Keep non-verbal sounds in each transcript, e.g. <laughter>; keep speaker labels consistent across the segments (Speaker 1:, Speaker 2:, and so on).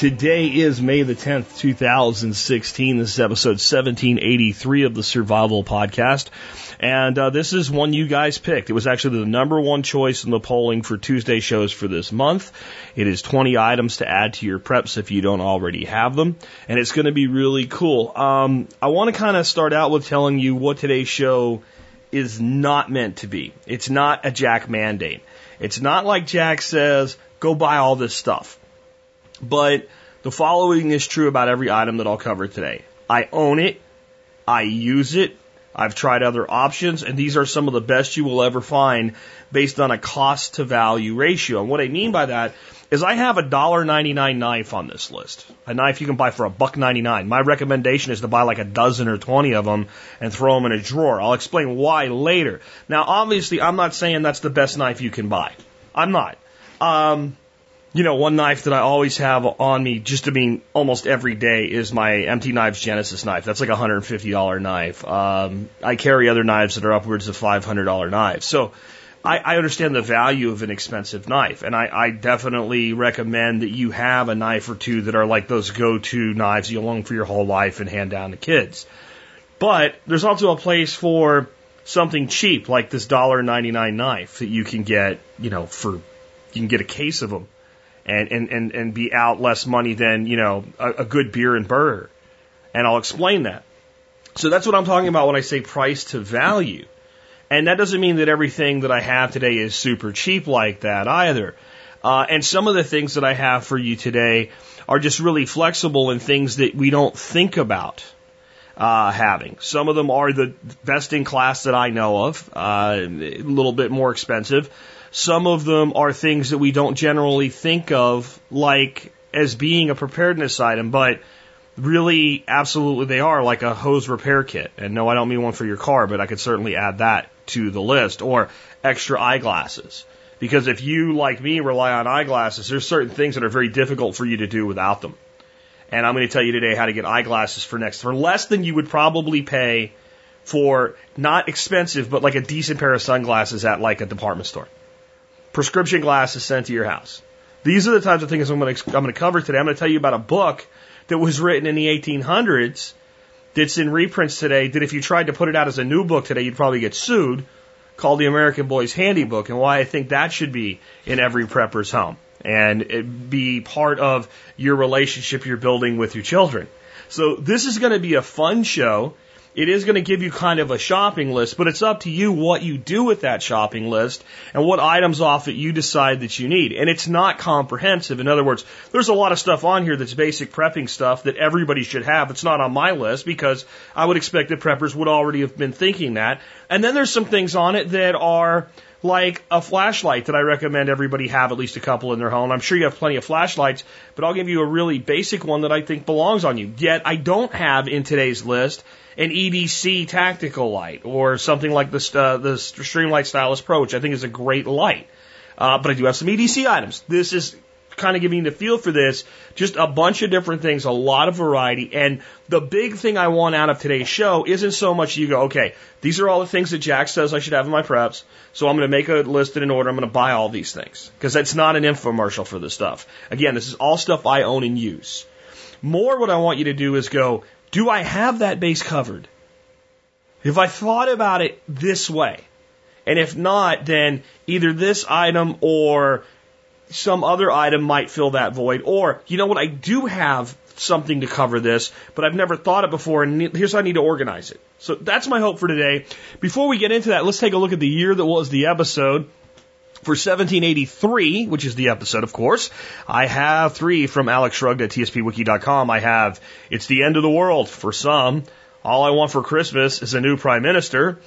Speaker 1: Today is May the 10th, 2016. This is episode 1783 of the Survival Podcast. And uh, this is one you guys picked. It was actually the number one choice in the polling for Tuesday shows for this month. It is 20 items to add to your preps if you don't already have them. And it's going to be really cool. Um, I want to kind of start out with telling you what today's show is not meant to be. It's not a Jack mandate. It's not like Jack says, go buy all this stuff. But the following is true about every item that I'll cover today. I own it. I use it. I've tried other options, and these are some of the best you will ever find based on a cost to value ratio. And what I mean by that is I have a $1.99 knife on this list. A knife you can buy for a buck 99. My recommendation is to buy like a dozen or 20 of them and throw them in a drawer. I'll explain why later. Now, obviously, I'm not saying that's the best knife you can buy. I'm not. Um, you know, one knife that I always have on me, just to mean almost every day, is my Empty Knives Genesis knife. That's like a $150 knife. Um, I carry other knives that are upwards of $500 knives. So I, I understand the value of an expensive knife, and I, I definitely recommend that you have a knife or two that are like those go-to knives you'll long for your whole life and hand down to kids. But there's also a place for something cheap, like this $1.99 knife that you can get, you know, for, you can get a case of them and, and, and, and be out less money than, you know, a, a good beer and burger. And I'll explain that. So that's what I'm talking about when I say price to value. And that doesn't mean that everything that I have today is super cheap like that either. Uh, and some of the things that I have for you today are just really flexible and things that we don't think about uh, having. Some of them are the best in class that I know of, uh, a little bit more expensive. Some of them are things that we don't generally think of like as being a preparedness item, but really absolutely they are like a hose repair kit. And no, I don't mean one for your car, but I could certainly add that to the list or extra eyeglasses. Because if you, like me, rely on eyeglasses, there's certain things that are very difficult for you to do without them. And I'm going to tell you today how to get eyeglasses for next, for less than you would probably pay for not expensive, but like a decent pair of sunglasses at like a department store prescription glasses sent to your house. These are the types of things I'm going to, I'm going to cover today. I'm going to tell you about a book that was written in the 1800s that's in reprints today that if you tried to put it out as a new book today, you'd probably get sued called the American Boy's Handy Book and why I think that should be in every prepper's home and be part of your relationship you're building with your children. So this is going to be a fun show. It is going to give you kind of a shopping list, but it's up to you what you do with that shopping list and what items off it you decide that you need. And it's not comprehensive. In other words, there's a lot of stuff on here that's basic prepping stuff that everybody should have. It's not on my list because I would expect that preppers would already have been thinking that. And then there's some things on it that are like a flashlight that I recommend everybody have at least a couple in their home. I'm sure you have plenty of flashlights, but I'll give you a really basic one that I think belongs on you. Yet I don't have in today's list an EDC tactical light or something like the, uh, the Streamlight Stylus Pro, which I think is a great light. Uh, but I do have some EDC items. This is kind of giving you the feel for this. Just a bunch of different things, a lot of variety. And the big thing I want out of today's show isn't so much you go, okay, these are all the things that Jack says I should have in my preps. So I'm going to make a list in an order. I'm going to buy all these things because that's not an infomercial for this stuff. Again, this is all stuff I own and use. More what I want you to do is go, do I have that base covered? If I thought about it this way, and if not, then either this item or some other item might fill that void. Or, you know what, I do have something to cover this, but I've never thought it before, and here's how I need to organize it. So that's my hope for today. Before we get into that, let's take a look at the year that was the episode. For 1783, which is the episode, of course, I have three from Alex Shrugged at tspwiki.com. I have It's the End of the World for some. All I Want for Christmas is a New Prime Minister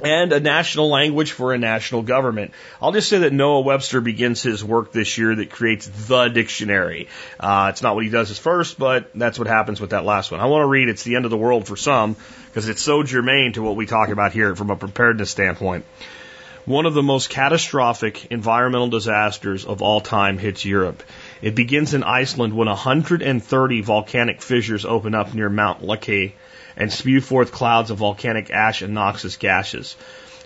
Speaker 1: and a national language for a national government. I'll just say that Noah Webster begins his work this year that creates the dictionary. Uh, it's not what he does as first, but that's what happens with that last one. I want to read It's the End of the World for some because it's so germane to what we talk about here from a preparedness standpoint. One of the most catastrophic environmental disasters of all time hits Europe. It begins in Iceland when 130 volcanic fissures open up near Mount Laki and spew forth clouds of volcanic ash and noxious gases.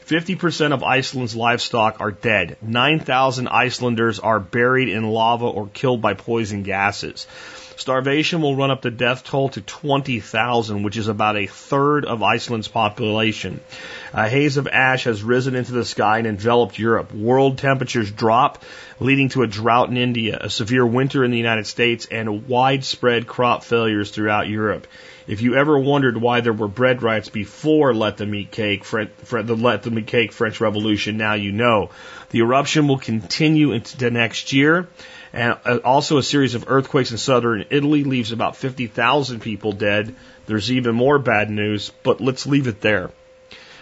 Speaker 1: 50% of Iceland's livestock are dead. 9,000 Icelanders are buried in lava or killed by poison gases. Starvation will run up the death toll to 20,000, which is about a third of Iceland's population. A haze of ash has risen into the sky and enveloped Europe. World temperatures drop, leading to a drought in India, a severe winter in the United States, and widespread crop failures throughout Europe. If you ever wondered why there were bread riots before Let Them Eat Cake, the Let Them Eat Cake French Revolution, now you know. The eruption will continue into next year. And uh, also a series of earthquakes in southern Italy leaves about 50,000 people dead. There's even more bad news, but let's leave it there.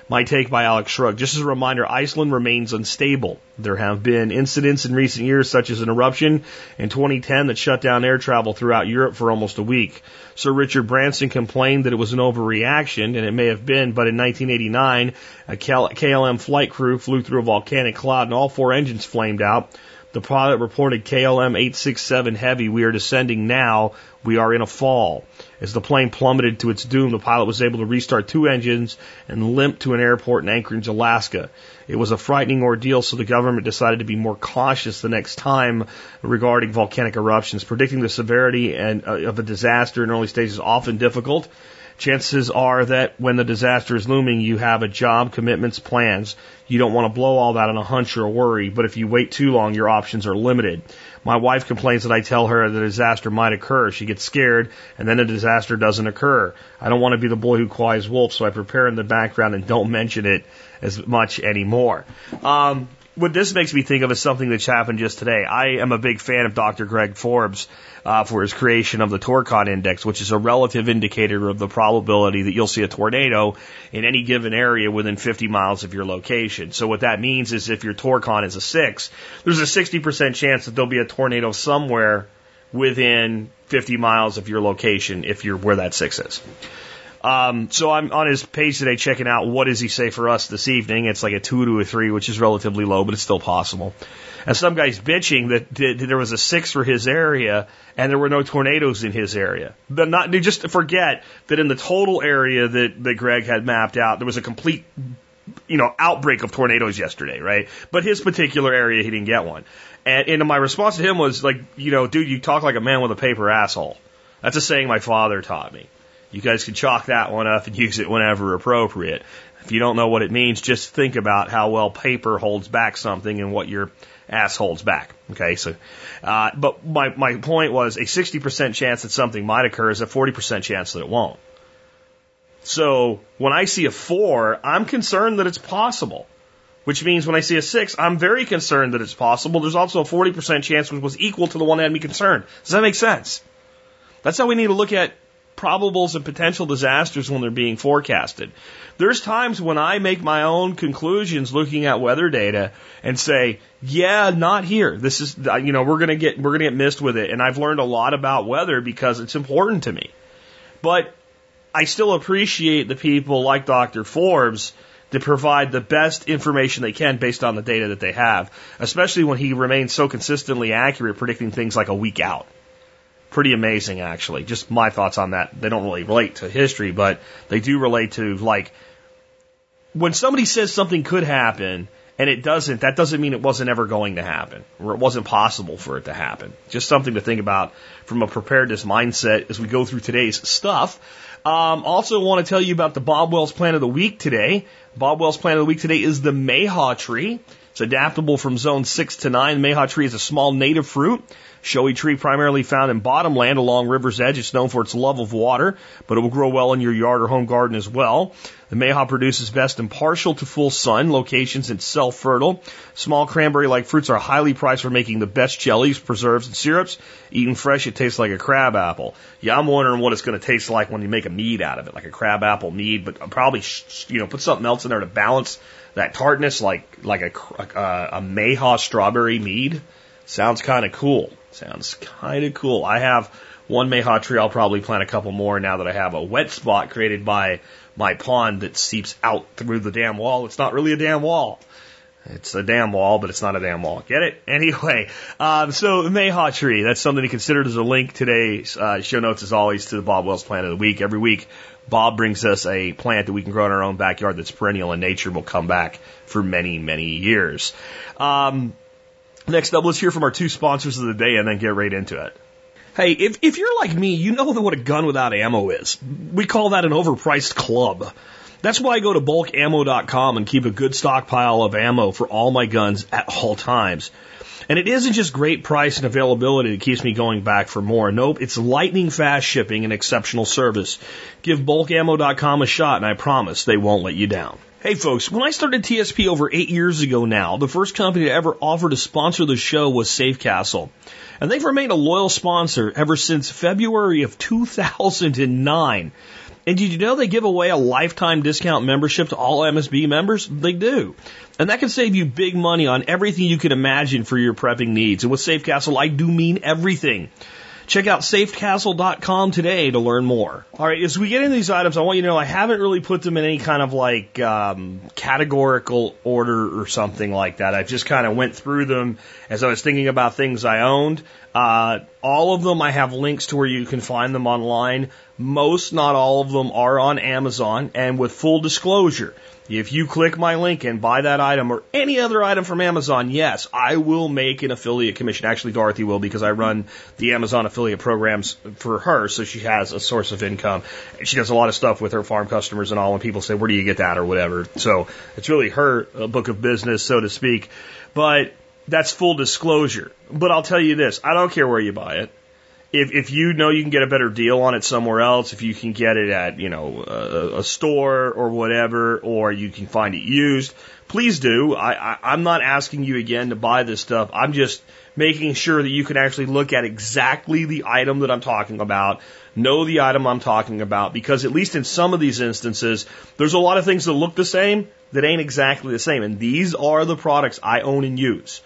Speaker 1: My take by Alex Shrugged. Just as a reminder, Iceland remains unstable. There have been incidents in recent years, such as an eruption in 2010 that shut down air travel throughout Europe for almost a week. Sir Richard Branson complained that it was an overreaction, and it may have been, but in 1989, a KLM flight crew flew through a volcanic cloud and all four engines flamed out. The pilot reported KLM 867 heavy. We are descending now. We are in a fall. As the plane plummeted to its doom, the pilot was able to restart two engines and limp to an airport in Anchorage, Alaska. It was a frightening ordeal, so the government decided to be more cautious the next time regarding volcanic eruptions. Predicting the severity and, uh, of a disaster in early stages is often difficult. Chances are that when the disaster is looming, you have a job, commitments, plans. You don't want to blow all that on a hunch or a worry, but if you wait too long, your options are limited. My wife complains that I tell her the disaster might occur. She gets scared, and then a disaster doesn't occur. I don't want to be the boy who cries wolf, so I prepare in the background and don't mention it as much anymore. Um, what this makes me think of is something that's happened just today. I am a big fan of Dr. Greg Forbes uh, for his creation of the Torcon Index, which is a relative indicator of the probability that you'll see a tornado in any given area within 50 miles of your location. So what that means is if your Torcon is a six, there's a 60% chance that there'll be a tornado somewhere within 50 miles of your location if you're where that six is. Um, so I'm on his page today checking out what does he say for us this evening. It's like a two to a three, which is relatively low, but it's still possible. And some guy's bitching that, that there was a six for his area and there were no tornadoes in his area. But not just forget that in the total area that, that Greg had mapped out, there was a complete you know, outbreak of tornadoes yesterday, right? But his particular area, he didn't get one. And, and my response to him was like, you know, dude, you talk like a man with a paper asshole. That's a saying my father taught me. You guys can chalk that one up and <laughs> use it whenever appropriate. If you don't know what it means, just think about how well paper holds back something and what your ass holds back. Okay, so, uh, but my, my point was a 60% chance that something might occur is a 40% chance that it won't. So when I see a four, I'm concerned that it's possible. Which means when I see a six, I'm very concerned that it's possible. There's also a 40% chance which was equal to the one that had me concerned. Does that make sense? That's how we need to look at probables and potential disasters when they're being forecasted. There's times when I make my own conclusions looking at weather data and say, yeah, not here. This is, you know, we're going to get, we're going to get missed with it. And I've learned a lot about weather because it's important to me. But I still appreciate the people like Dr. Forbes to provide the best information they can based on the data that they have, especially when he remains so consistently accurate predicting things like a week out pretty amazing, actually. Just my thoughts on that. They don't really relate to history, but they do relate to like when somebody says something could happen and it doesn't, that doesn't mean it wasn't ever going to happen or it wasn't possible for it to happen. Just something to think about from a preparedness mindset as we go through today's stuff. Um, also want to tell you about the Bob Wells plant of the week today. Bob Wells plant of the week today is the Mayhaw tree. It's adaptable from zone six to nine. Mayhaw tree is a small native fruit Showy tree primarily found in bottomland along river's edge. It's known for its love of water, but it will grow well in your yard or home garden as well. The mayhaw produces best in partial to full sun locations and self-fertile. Small cranberry-like fruits are highly prized for making the best jellies, preserves, and syrups. Eaten fresh, it tastes like a crab apple. Yeah, I'm wondering what it's going to taste like when you make a mead out of it, like a crab apple mead, but probably, you know, put something else in there to balance that tartness, like, like a, a, uh, a mayhaw strawberry mead. Sounds kind of cool. Sounds kind of cool. I have one mayhaw tree. I'll probably plant a couple more now that I have a wet spot created by my pond that seeps out through the damn wall. It's not really a damn wall. It's a damn wall, but it's not a damn wall. Get it? <laughs> Anyway, um, so Mayhaw tree, that's something to consider. There's a link today's uh, show notes, as always, to the Bob Wells plant of the week. Every week, Bob brings us a plant that we can grow in our own backyard that's perennial in nature will come back for many, many years. Um, next up, let's hear from our two sponsors of the day and then get right into it. Hey, if, if you're like me, you know what a gun without ammo is. We call that an overpriced club. That's why I go to bulkammo.com and keep a good stockpile of ammo for all my guns at all times. And it isn't just great price and availability that keeps me going back for more. Nope, it's lightning fast shipping and exceptional service. Give bulkammo.com a shot and I promise they won't let you down. Hey folks, when I started TSP over eight years ago now, the first company to ever offer to sponsor the show was Safecastle. And they've remained a loyal sponsor ever since February of 2009. And did you know they give away a lifetime discount membership to all MSB members? They do. And that can save you big money on everything you can imagine for your prepping needs. And with Safecastle, I do mean everything. Check out safecastle.com today to learn more. All right, as we get into these items, I want you to know I haven't really put them in any kind of like um, categorical order or something like that. I just kind of went through them as I was thinking about things I owned. Uh, all of them, I have links to where you can find them online. Most, not all of them, are on Amazon. And with full disclosure, if you click my link and buy that item or any other item from Amazon, yes, I will make an affiliate commission. Actually, Dorothy will because I run the Amazon affiliate programs for her, so she has a source of income. She does a lot of stuff with her farm customers and all, and people say, "Where do you get that?" or whatever. So it's really her uh, book of business, so to speak. But that's full disclosure. But I'll tell you this: I don't care where you buy it if if you know you can get a better deal on it somewhere else, if you can get it at you know a, a store or whatever, or you can find it used, please do. I, I I'm not asking you again to buy this stuff. I'm just making sure that you can actually look at exactly the item that I'm talking about, know the item I'm talking about, because at least in some of these instances, there's a lot of things that look the same that ain't exactly the same, and these are the products I own and use.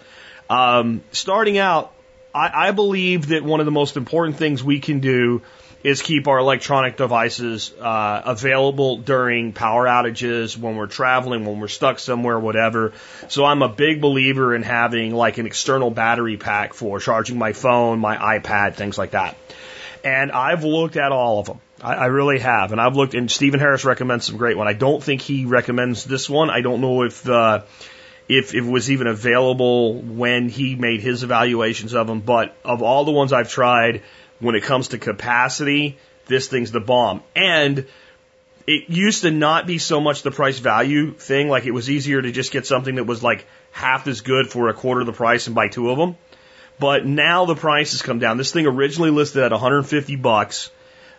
Speaker 1: Um, starting out, I, I believe that one of the most important things we can do is keep our electronic devices uh, available during power outages, when we're traveling, when we're stuck somewhere, whatever. So I'm a big believer in having like an external battery pack for charging my phone, my iPad, things like that. And I've looked at all of them. I, I really have. And I've looked, and Stephen Harris recommends some great one. I don't think he recommends this one. I don't know if the if it was even available when he made his evaluations of them. But of all the ones I've tried, when it comes to capacity, this thing's the bomb. And it used to not be so much the price value thing. Like it was easier to just get something that was like half as good for a quarter of the price and buy two of them. But now the price has come down. This thing originally listed at 150 bucks.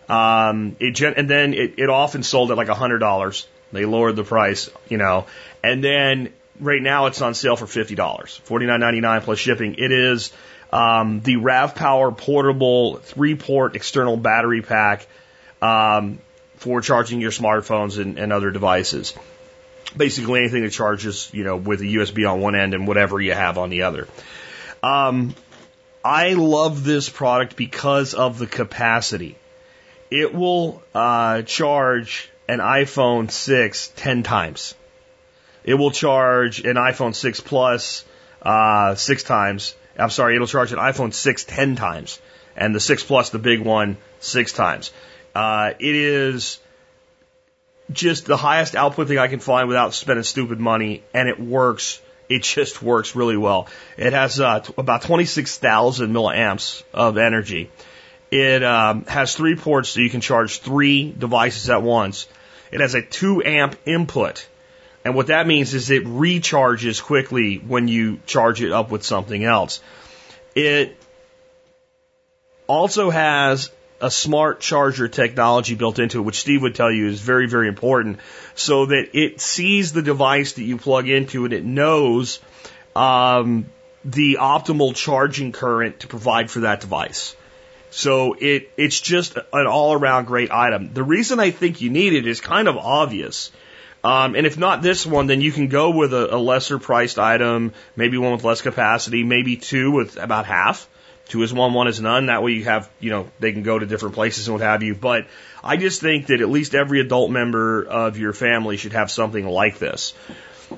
Speaker 1: Um, it and then it, it often sold at like $100. They lowered the price, you know, and then right now it's on sale for fifty dollars, forty nine ninety nine plus shipping. It is um, the Rav Power portable three port external battery pack um, for charging your smartphones and, and other devices. Basically anything that charges, you know, with a USB on one end and whatever you have on the other. Um, I love this product because of the capacity. It will uh, charge an iPhone 6 10 times. It will charge an iPhone 6 Plus uh, six times. I'm sorry, it'll charge an iPhone 6 10 times, and the 6 Plus, the big one, six times. Uh, it is just the highest output thing I can find without spending stupid money, and it works. It just works really well. It has uh, about 26,000 milliamps of energy. It um, has three ports, so you can charge three devices at once. It has a two amp input. And what that means is it recharges quickly when you charge it up with something else. It also has a smart charger technology built into it, which Steve would tell you is very, very important, so that it sees the device that you plug into and it knows um, the optimal charging current to provide for that device. So it it's just an all around great item. The reason I think you need it is kind of obvious. Um, and if not this one, then you can go with a, a lesser priced item, maybe one with less capacity, maybe two with about half. Two is one, one is none. That way you have, you know, they can go to different places and what have you. But I just think that at least every adult member of your family should have something like this.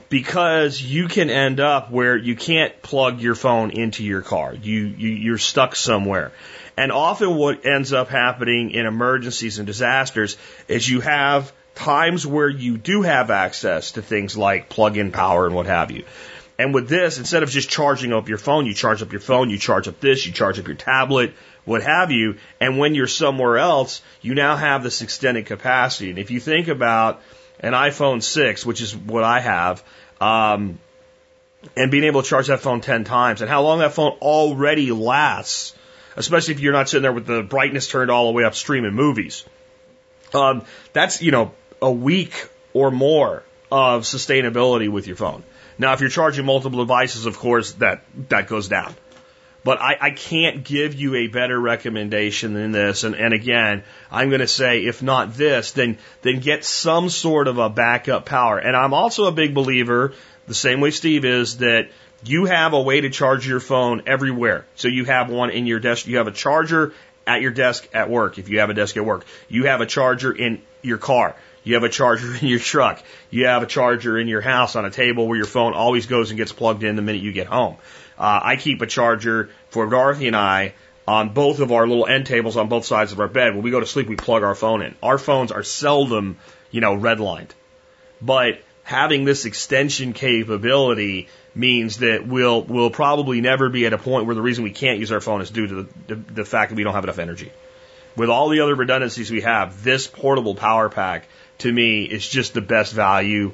Speaker 1: because you can end up where you can't plug your phone into your car. You, you you're stuck somewhere. And often what ends up happening in emergencies and disasters is you have times where you do have access to things like plug-in power and what have you. And with this, instead of just charging up your phone, you charge up your phone, you charge up this, you charge up your tablet, what have you. And when you're somewhere else, you now have this extended capacity. And if you think about an iPhone 6, which is what I have, um, and being able to charge that phone 10 times and how long that phone already lasts, especially if you're not sitting there with the brightness turned all the way up streaming movies. Um, that's, you know, a week or more of sustainability with your phone. Now, if you're charging multiple devices, of course, that, that goes down. But I, I can't give you a better recommendation than this. And, and again, I'm going to say, if not this, then, then get some sort of a backup power. And I'm also a big believer, the same way Steve is, that you have a way to charge your phone everywhere. So you have one in your desk, you have a charger at your desk at work, if you have a desk at work. You have a charger in your car. You have a charger in your truck. You have a charger in your house on a table where your phone always goes and gets plugged in the minute you get home. Uh, I keep a charger for Dorothy and I on both of our little end tables on both sides of our bed. When we go to sleep, we plug our phone in. Our phones are seldom, you know, redlined. But having this extension capability means that we'll, we'll probably never be at a point where the reason we can't use our phone is due to the, the, the fact that we don't have enough energy. With all the other redundancies we have, this portable power pack to me is just the best value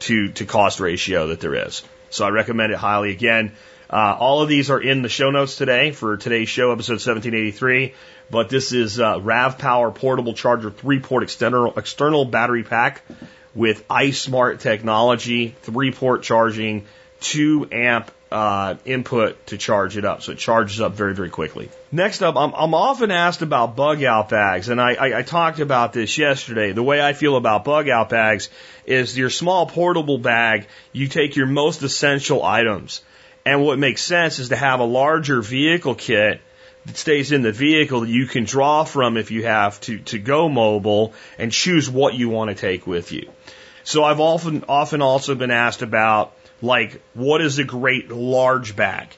Speaker 1: to, to cost ratio that there is. So I recommend it highly. Again, uh, all of these are in the show notes today for today's show, episode 1783. But this is uh, Rav Power Portable Charger three port external, external battery pack with iSmart technology, three port charging, two amp uh, input to charge it up. So it charges up very, very quickly. Next up, I'm, I'm often asked about bug out bags, and I, I, I talked about this yesterday. The way I feel about bug out bags is your small portable bag, you take your most essential items. And what makes sense is to have a larger vehicle kit that stays in the vehicle that you can draw from if you have to, to go mobile and choose what you want to take with you. So I've often, often also been asked about like what is a great large bag?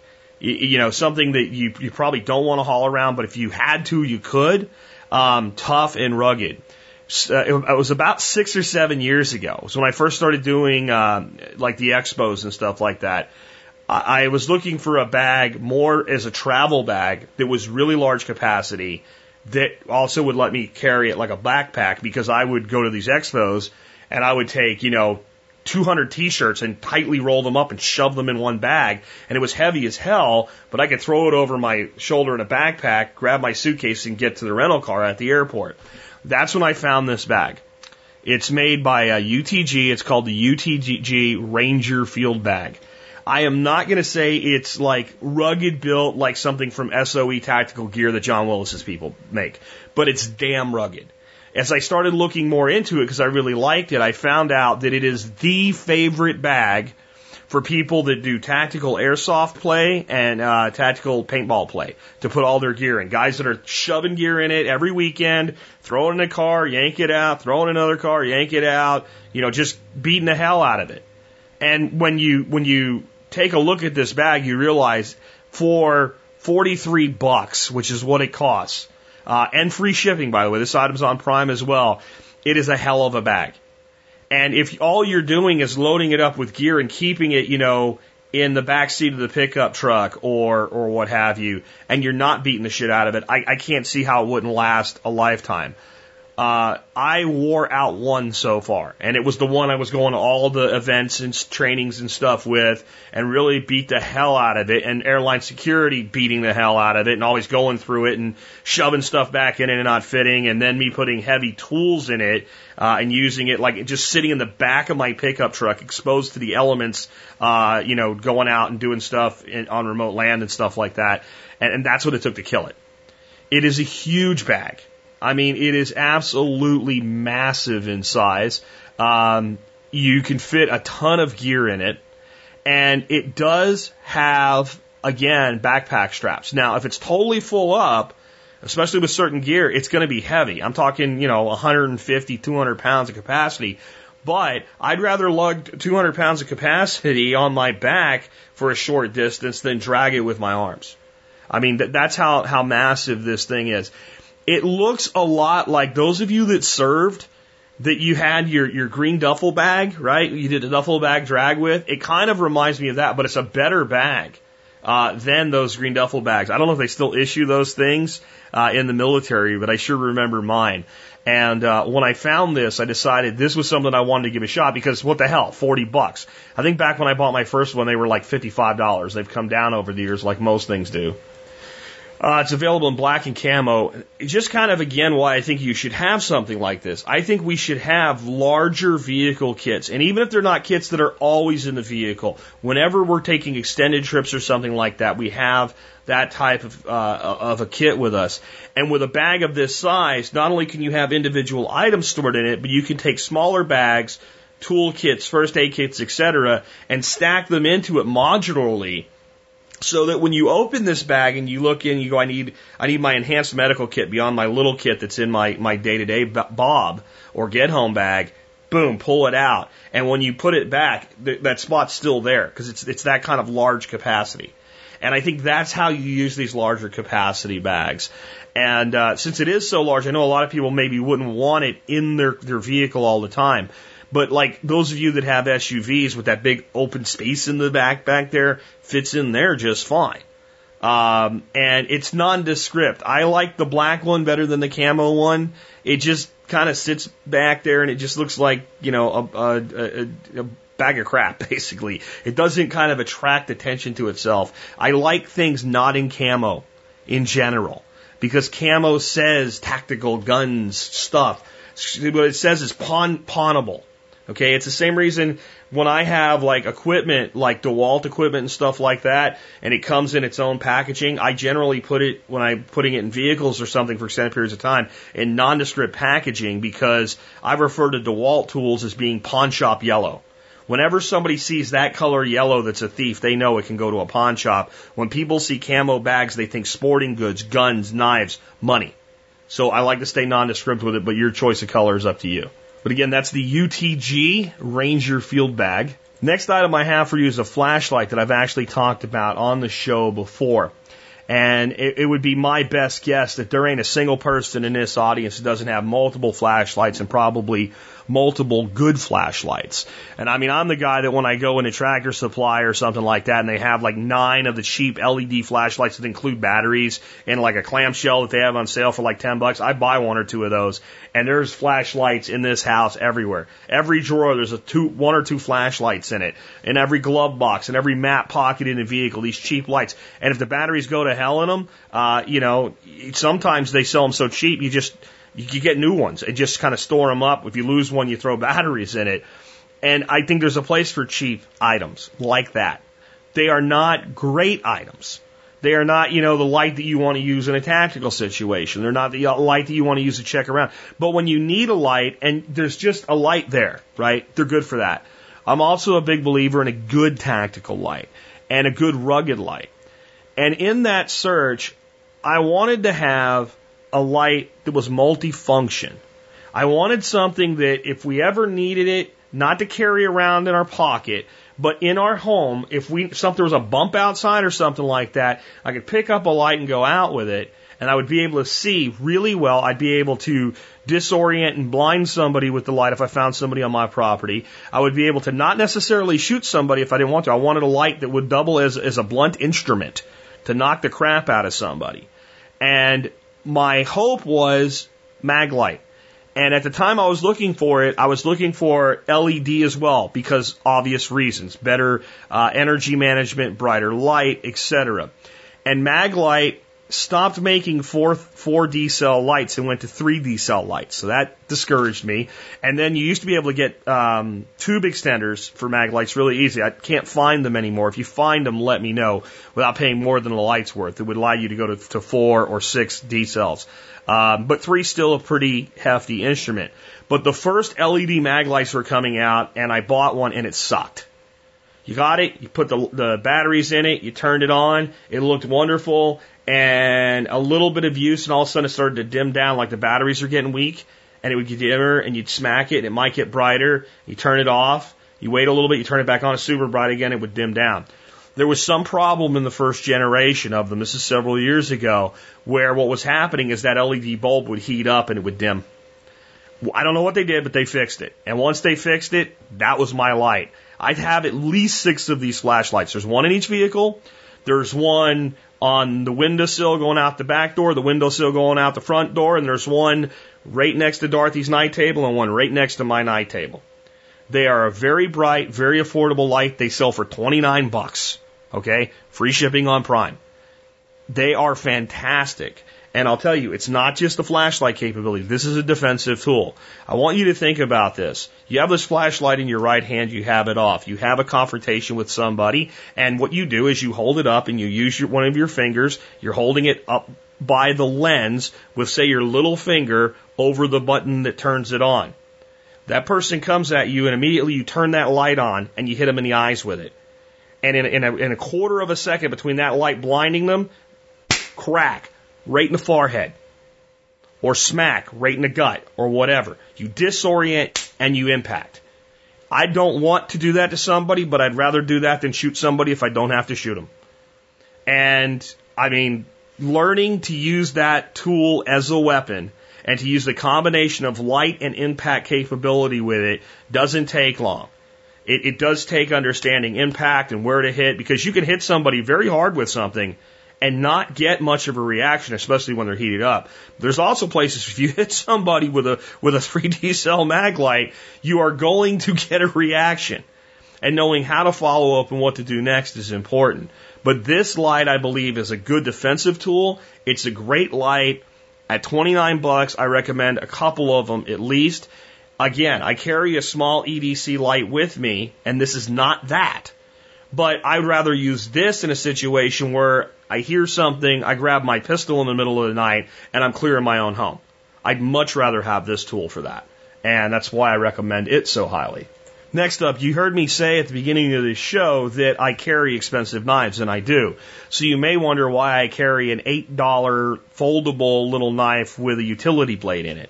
Speaker 1: You, you know, something that you, you probably don't want to haul around, but if you had to, you could. Um, tough and rugged. Uh, it was about six or seven years ago. Was when I first started doing um, like the expos and stuff like that. I, I was looking for a bag more as a travel bag that was really large capacity that also would let me carry it like a backpack because I would go to these expos and I would take, you know, 200 t-shirts and tightly roll them up and shove them in one bag. And it was heavy as hell, but I could throw it over my shoulder in a backpack, grab my suitcase and get to the rental car at the airport. That's when I found this bag. It's made by uh, UTG. It's called the UTG Ranger Field Bag. I am not going to say it's like rugged built like something from SOE Tactical Gear that John Willis's people make, but it's damn rugged. As I started looking more into it because I really liked it, I found out that it is the favorite bag for people that do tactical airsoft play and uh, tactical paintball play to put all their gear in. Guys that are shoving gear in it every weekend, throw it in a car, yank it out, throw it in another car, yank it out, you know, just beating the hell out of it. And when you when you take a look at this bag, you realize for 43 bucks, which is what it costs, uh, and free shipping, by the way, this item's on Prime as well, it is a hell of a bag. And if all you're doing is loading it up with gear and keeping it, you know, in the back seat of the pickup truck or or what have you, and you're not beating the shit out of it, I, I can't see how it wouldn't last a lifetime. Uh, I wore out one so far, and it was the one I was going to all the events and trainings and stuff with, and really beat the hell out of it. And airline security beating the hell out of it, and always going through it and shoving stuff back in it and not fitting, and then me putting heavy tools in it uh, and using it like just sitting in the back of my pickup truck, exposed to the elements, uh, you know, going out and doing stuff in, on remote land and stuff like that. And, and that's what it took to kill it. It is a huge bag. I mean, it is absolutely massive in size. Um, you can fit a ton of gear in it, and it does have again backpack straps. Now, if it's totally full up, especially with certain gear, it's going to be heavy. I'm talking, you know, 150, 200 pounds of capacity. But I'd rather lug 200 pounds of capacity on my back for a short distance than drag it with my arms. I mean, that, that's how, how massive this thing is. It looks a lot like those of you that served that you had your, your green duffel bag, right? You did a duffel bag drag with. It kind of reminds me of that, but it's a better bag uh, than those green duffel bags. I don't know if they still issue those things uh, in the military, but I sure remember mine. And uh, when I found this, I decided this was something I wanted to give a shot because what the hell, 40 bucks. I think back when I bought my first one, they were like $55. They've come down over the years like most things do. Uh, it's available in black and camo. Just kind of again why I think you should have something like this. I think we should have larger vehicle kits. And even if they're not kits that are always in the vehicle, whenever we're taking extended trips or something like that, we have that type of, uh, of a kit with us. And with a bag of this size, not only can you have individual items stored in it, but you can take smaller bags, tool kits, first aid kits, etc., and stack them into it modularly so that when you open this bag and you look in, you go, I need, I need my enhanced medical kit beyond my little kit that's in my, my day to day bob or get home bag. Boom, pull it out. And when you put it back, th- that spot's still there because it's, it's that kind of large capacity. And I think that's how you use these larger capacity bags. And uh, since it is so large, I know a lot of people maybe wouldn't want it in their, their vehicle all the time. But like those of you that have SUVs with that big open space in the back back there fits in there just fine. Um, and it's nondescript. I like the black one better than the camo one. It just kind of sits back there and it just looks like, you know, a, a, a, a bag of crap, <laughs> basically. It doesn't kind of attract attention to itself. I like things not in camo in general because camo says tactical guns stuff. What it says is pawn, pawnable. Okay, it's the same reason when I have like equipment, like DeWalt equipment and stuff like that, and it comes in its own packaging, I generally put it, when I'm putting it in vehicles or something for extended periods of time, in nondescript packaging because I refer to DeWalt tools as being pawn shop yellow. Whenever somebody sees that color yellow that's a thief, they know it can go to a pawn shop. When people see camo bags, they think sporting goods, guns, knives, money. So I like to stay nondescript with it, but your choice of color is up to you. But again, that's the UTG Ranger Field Bag. Next item I have for you is a flashlight that I've actually talked about on the show before. And it, it, would be my best guess that there ain't a single person in this audience that doesn't have multiple flashlights and probably multiple good flashlights. And I mean, I'm the guy that when I go into Tractor Supply or something like that and they have like nine of the cheap LED flashlights that include batteries and like a clamshell that they have on sale for like 10 bucks, I buy one or two of those. And there's flashlights in this house everywhere. Every drawer, there's a two, one or two flashlights in it. In every glove box, in every map pocket in the vehicle, these cheap lights. And if the batteries go to hell in them, uh, you know, sometimes they sell them so cheap, you just, you can get new ones and just kind of store them up. If you lose one, you throw batteries in it. And I think there's a place for cheap items like that. They are not great items. They are not, you know, the light that you want to use in a tactical situation. They're not the uh, light that you want to use to check around. But when you need a light and there's just a light there, right? They're good for that. I'm also a big believer in a good tactical light and a good rugged light. And in that search, I wanted to have a light that was multifunction. I wanted something that if we ever needed it, not to carry around in our pocket, but in our home, if we if there was a bump outside or something like that, I could pick up a light and go out with it, and I would be able to see really well. I'd be able to disorient and blind somebody with the light if I found somebody on my property. I would be able to not necessarily shoot somebody if I didn't want to. I wanted a light that would double as, as a blunt instrument to knock the crap out of somebody. And my hope was Maglite. And at the time I was looking for it, I was looking for LED as well because obvious reasons, better uh, energy management, brighter light, etc. And Maglite stopped making four, 4D cell lights and went to 3D cell lights. So that discouraged me. And then you used to be able to get um, tube extenders for mag lights really easy. I can't find them anymore. If you find them, let me know without paying more than the light's worth. It would allow you to go to, to four or six D cells. Um, but three still a pretty hefty instrument. But the first LED mag lights were coming out, and I bought one, and it sucked. You got it, you put the, the batteries in it, you turned it on, it looked wonderful, and a little bit of use, and all of a sudden it started to dim down like the batteries are getting weak. and it would get dimmer and you'd smack it and it might get brighter. You turn it off, you wait a little bit, you turn it back on, it's super bright again, it would dim down. There was some problem in the first generation of them, this is several years ago, where what was happening is that LED bulb would heat up and it would dim. I don't know what they did, but they fixed it. And once they fixed it, that was my light. I'd have at least six of these flashlights. There's one in each vehicle. There's one on the windowsill going out the back door, the windowsill going out the front door, and there's one right next to Dorothy's night table and one right next to my night table. They are a very bright, very affordable light. They sell for 29 bucks. Okay? Free shipping on Prime. They are fantastic. And I'll tell you, it's not just the flashlight capability. This is a defensive tool. I want you to think about this. You have this flashlight in your right hand, you have it off. You have a confrontation with somebody, and what you do is you hold it up and you use your, one of your fingers, you're holding it up by the lens with, say, your little finger over the button that turns it on. That person comes at you, and immediately you turn that light on and you hit them in the eyes with it. And in, in, a, in a quarter of a second between that light blinding them, crack right in the forehead, or smack right in the gut, or whatever. You disorient and you impact. I don't want to do that to somebody, but I'd rather do that than shoot somebody if I don't have to shoot them. And I mean, learning to use that tool as a weapon and to use the combination of light and impact capability with it doesn't take long. It, it does take understanding impact and where to hit because you can hit somebody very hard with something and not get much of a reaction, especially when they're heated up. There's also places if you <laughs> hit somebody with a with a <laughs> 3D cell mag light, you are going to get a reaction. And knowing how to follow up and what to do next is important. But this light, I believe, is a good defensive tool. It's a great light. At 29 bucks, I recommend a couple of them at least. Again, I carry a small EDC light with me, and this is not that. But I'd rather use this in a situation where I hear something, I grab my pistol in the middle of the night, and I'm clearing my own home. I'd much rather have this tool for that. And that's why I recommend it so highly. Next up, you heard me say at the beginning of this show that I carry expensive knives, and I do. So you may wonder why I carry an $8 foldable little knife with a utility blade in it.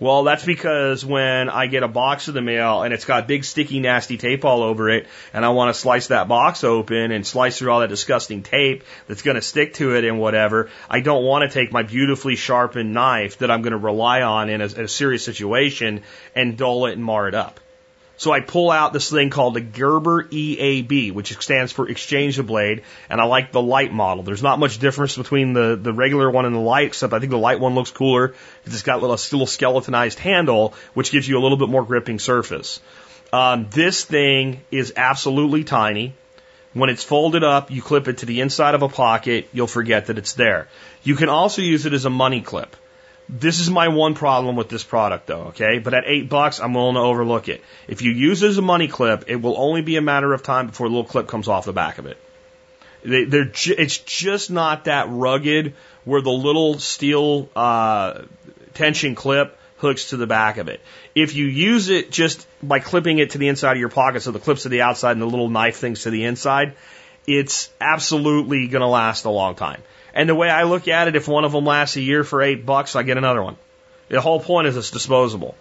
Speaker 1: Well, that's because when I get a box in the mail and it's got big sticky nasty tape all over it and I want to slice that box open and slice through all that disgusting tape that's going to stick to it and whatever, I don't want to take my beautifully sharpened knife that I'm going to rely on in a, a serious situation and dull it and mar it up. So I pull out this thing called a Gerber EAB, which stands for Exchange the Blade, and I like the light model. There's not much difference between the, the regular one and the light, except I think the light one looks cooler because it's got a little, little skeletonized handle, which gives you a little bit more gripping surface. Um, this thing is absolutely tiny. When it's folded up, you clip it to the inside of a pocket, you'll forget that it's there. You can also use it as a money clip. This is my one problem with this product though, okay? But at eight bucks, I'm willing to overlook it. If you use it as a money clip, it will only be a matter of time before the little clip comes off the back of it. They, they're ju- it's just not that rugged where the little steel uh, tension clip hooks to the back of it. If you use it just by clipping it to the inside of your pocket, so the clips to the outside and the little knife things to the inside, it's absolutely going to last a long time. And the way I look at it, if one of them lasts a year for eight bucks, I get another one. The whole point is it's disposable.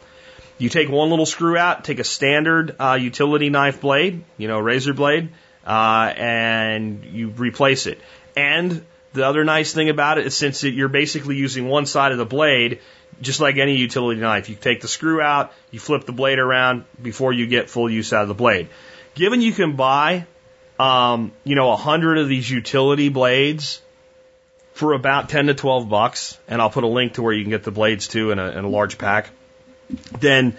Speaker 1: You take one little screw out, take a standard uh, utility knife blade, you know, razor blade, uh, and you replace it. And the other nice thing about it is since it, you're basically using one side of the blade, just like any utility knife, you take the screw out, you flip the blade around before you get full use out of the blade. Given you can buy, um, you know, a hundred of these utility blades for about 10 to 12 bucks, and I'll put a link to where you can get the blades too in a, in a large pack, then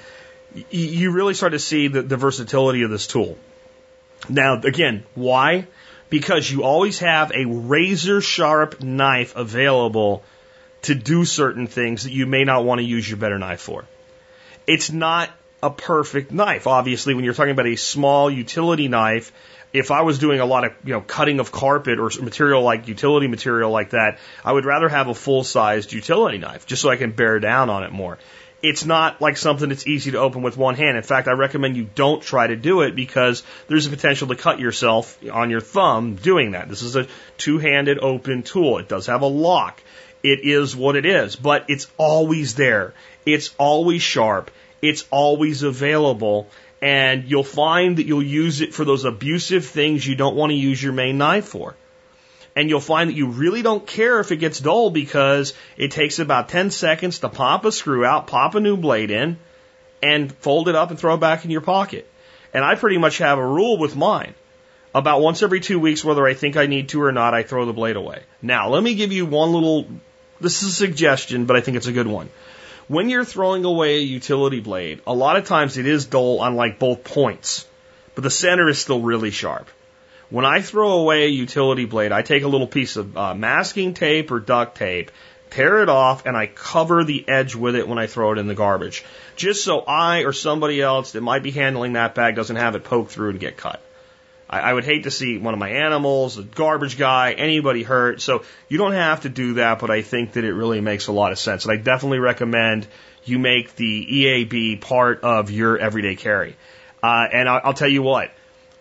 Speaker 1: you really start to see the, the versatility of this tool. Now, again, why? Because you always have a razor sharp knife available to do certain things that you may not want to use your better knife for. It's not a perfect knife. Obviously, when you're talking about a small utility knife, if I was doing a lot of you know cutting of carpet or material like utility material like that, I would rather have a full sized utility knife just so I can bear down on it more. It's not like something that's easy to open with one hand. In fact, I recommend you don't try to do it because there's a potential to cut yourself on your thumb doing that. This is a two handed open tool. It does have a lock. it is what it is, but it's always there. It's always sharp. It's always available. And you'll find that you'll use it for those abusive things you don't want to use your main knife for. And you'll find that you really don't care if it gets dull because it takes about 10 seconds to pop a screw out, pop a new blade in, and fold it up and throw it back in your pocket. And I pretty much have a rule with mine. About once every two weeks, whether I think I need to or not, I throw the blade away. Now, let me give you one little, this is a suggestion, but I think it's a good one. When you're throwing away a utility blade, a lot of times it is dull on like both points, but the center is still really sharp. When I throw away a utility blade, I take a little piece of uh, masking tape or duct tape, tear it off, and I cover the edge with it when I throw it in the garbage. Just so I or somebody else that might be handling that bag doesn't have it poked through and get cut. I, I would hate to see one of my animals, a garbage guy, anybody hurt. So you don't have to do that, but I think that it really makes a lot of sense. And I definitely recommend you make the EAB part of your everyday carry. Uh, and I'll, I'll tell you what,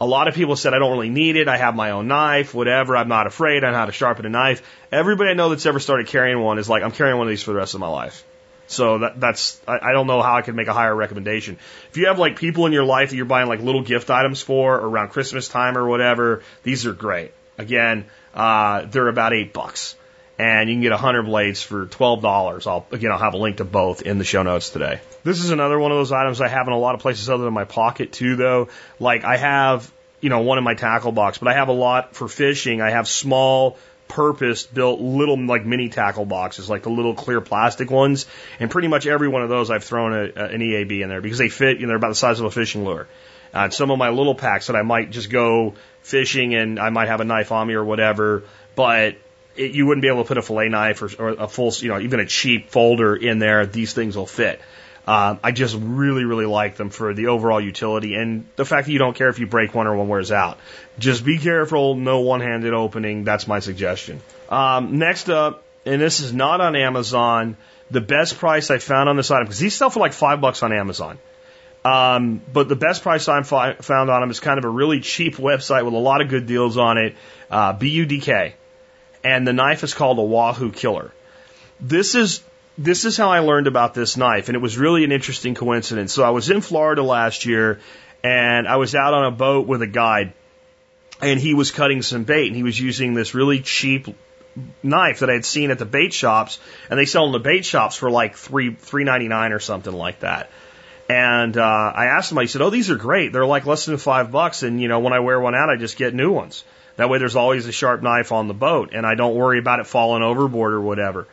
Speaker 1: a lot of people said, I don't really need it. I have my own knife, whatever. I'm not afraid. I know how to sharpen a knife. Everybody I know that's ever started carrying one is like, I'm carrying one of these for the rest of my life. So that, that's, I, I don't know how I could make a higher recommendation. If you have like people in your life that you're buying like little gift items for around Christmas time or whatever, these are great. Again, uh, they're about eight bucks and you can get 100 blades for $12. I'll, again, I'll have a link to both in the show notes today. This is another one of those items I have in a lot of places other than my pocket too, though. Like I have, you know, one in my tackle box, but I have a lot for fishing. I have small purpose built little like mini tackle boxes, like the little clear plastic ones. And pretty much every one of those I've thrown a, a, an EAB in there because they fit, you know, they're about the size of a fishing lure. Uh, some of my little packs that I might just go fishing and I might have a knife on me or whatever, but it, you wouldn't be able to put a fillet knife or, or a full, you know, even a cheap folder in there. These things will fit. Um, I just really, really like them for the overall utility and the fact that you don't care if you break one or one wears out. Just be careful, no one-handed opening. That's my suggestion. Um, next up, and this is not on Amazon, the best price I found on this item because these sell for like five bucks on Amazon. Um, but the best price I found on them is kind of a really cheap website with a lot of good deals on it. Uh, BUDK, and the knife is called a Wahoo Killer. This is this is how I learned about this knife, and it was really an interesting coincidence. So I was in Florida last year, and I was out on a boat with a guide, and he was cutting some bait, and he was using this really cheap knife that I had seen at the bait shops, and they sell in the bait shops for like three three ninety nine or something like that. And uh, I asked him, I said, "Oh, these are great. They're like less than five bucks, and you know, when I wear one out, I just get new ones. That way, there's always a sharp knife on the boat, and I don't worry about it falling overboard or whatever."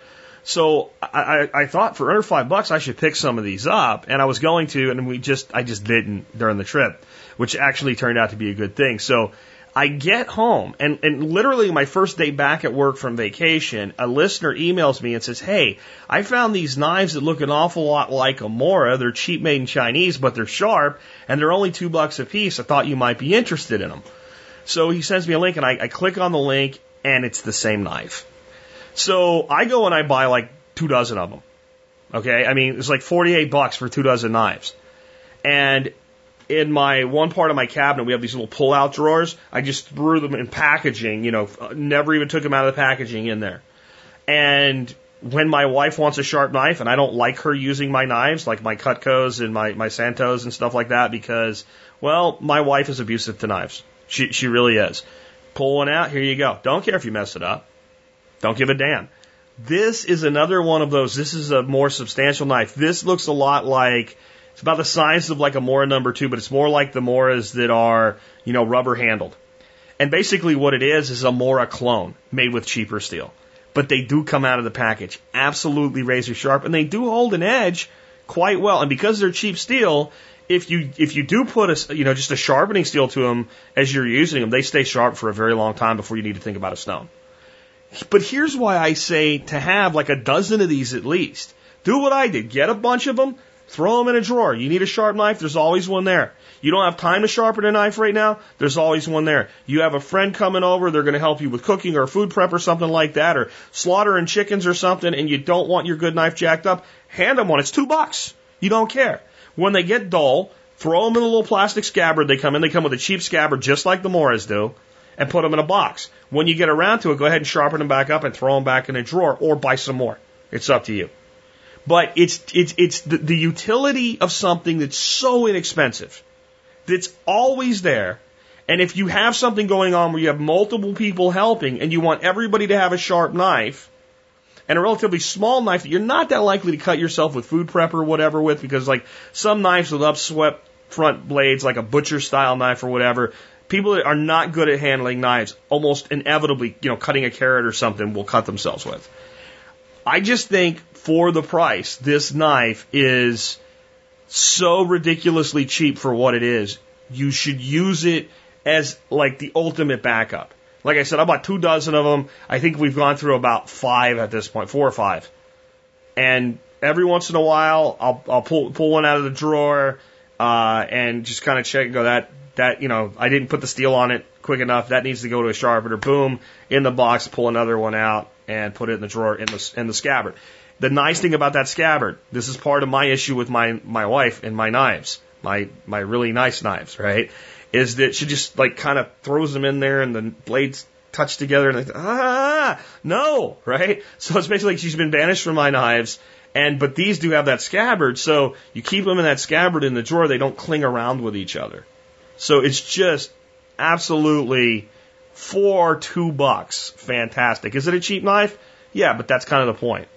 Speaker 1: So I, I, I thought for under five bucks I should pick some of these up, and I was going to, and we just I just didn't during the trip, which actually turned out to be a good thing. So I get home, and and literally my first day back at work from vacation, a listener emails me and says, "Hey, I found these knives that look an awful lot like a Mora. They're cheap made in Chinese, but they're sharp, and they're only two bucks a piece. I thought you might be interested in them." So he sends me a link, and I, I click on the link, and it's the same knife. So I go and I buy like two dozen of them. Okay, I mean it's like 48 bucks for two dozen knives. And in my one part of my cabinet, we have these little pull-out drawers. I just threw them in packaging. You know, uh, never even took them out of the packaging in there. And when my wife wants a sharp knife, and I don't like her using my knives, like my Cutcos and my my Santos and stuff like that, because well, my wife is abusive to knives. She she really is. Pull one out, here you go. Don't care if you mess it up. Don't give a damn. This is another one of those. This is a more substantial knife. This looks a lot like it's about the size of like a Mora number two, but it's more like the Moras that are, you know, rubber handled. And basically what it is is a Mora clone made with cheaper steel. But they do come out of the package absolutely razor sharp and they do hold an edge quite well. And because they're cheap steel, if you if you do put a you know just a sharpening steel to them as you're using them, they stay sharp for a very long time before you need to think about a stone. But here's why I say to have like a dozen of these at least. Do what I did. Get a bunch of them, throw them in a drawer. You need a sharp knife, there's always one there. You don't have time to sharpen a knife right now, there's always one there. You have a friend coming over, they're going to help you with cooking or food prep or something like that, or slaughtering chickens or something, and you don't want your good knife jacked up, hand them one. It's two bucks. You don't care. When they get dull, throw them in a little plastic scabbard they come in. They come with a cheap scabbard just like the Moras do and put them in a box. When you get around to it, go ahead and sharpen them back up and throw them back in a drawer or buy some more. It's up to you. But it's, it's, it's the, the utility of something that's so inexpensive, that's always there. And if you have something going on where you have multiple people helping and you want everybody to have a sharp knife, and a relatively small knife that you're not that likely to cut yourself with food prep or whatever with because like some knives with upswept front blades like a butcher style knife or whatever people that are not good at handling knives almost inevitably you know cutting a carrot or something will cut themselves with i just think for the price this knife is so ridiculously cheap for what it is you should use it as like the ultimate backup like I said, I bought two dozen of them. I think we've gone through about five at this point, four or five. And every once in a while, I'll, I'll pull, pull one out of the drawer, uh, and just kind of check and go that, that, you know, I didn't put the steel on it quick enough. That needs to go to a sharpener. Boom, in the box, pull another one out and put it in the drawer in the, in the scabbard. The nice thing about that scabbard, this is part of my issue with my, my wife and my knives, my, my really nice knives, right? is that she just like kind of throws them in there and the blades touch together and like, ah, no, right? So it's basically like she's been banished from my knives. And, but these do have that scabbard. So you keep them in that scabbard in the drawer. They don't cling around with each other. So it's just absolutely for two bucks. Fantastic. Is it a cheap knife? Yeah, but that's kind of the point.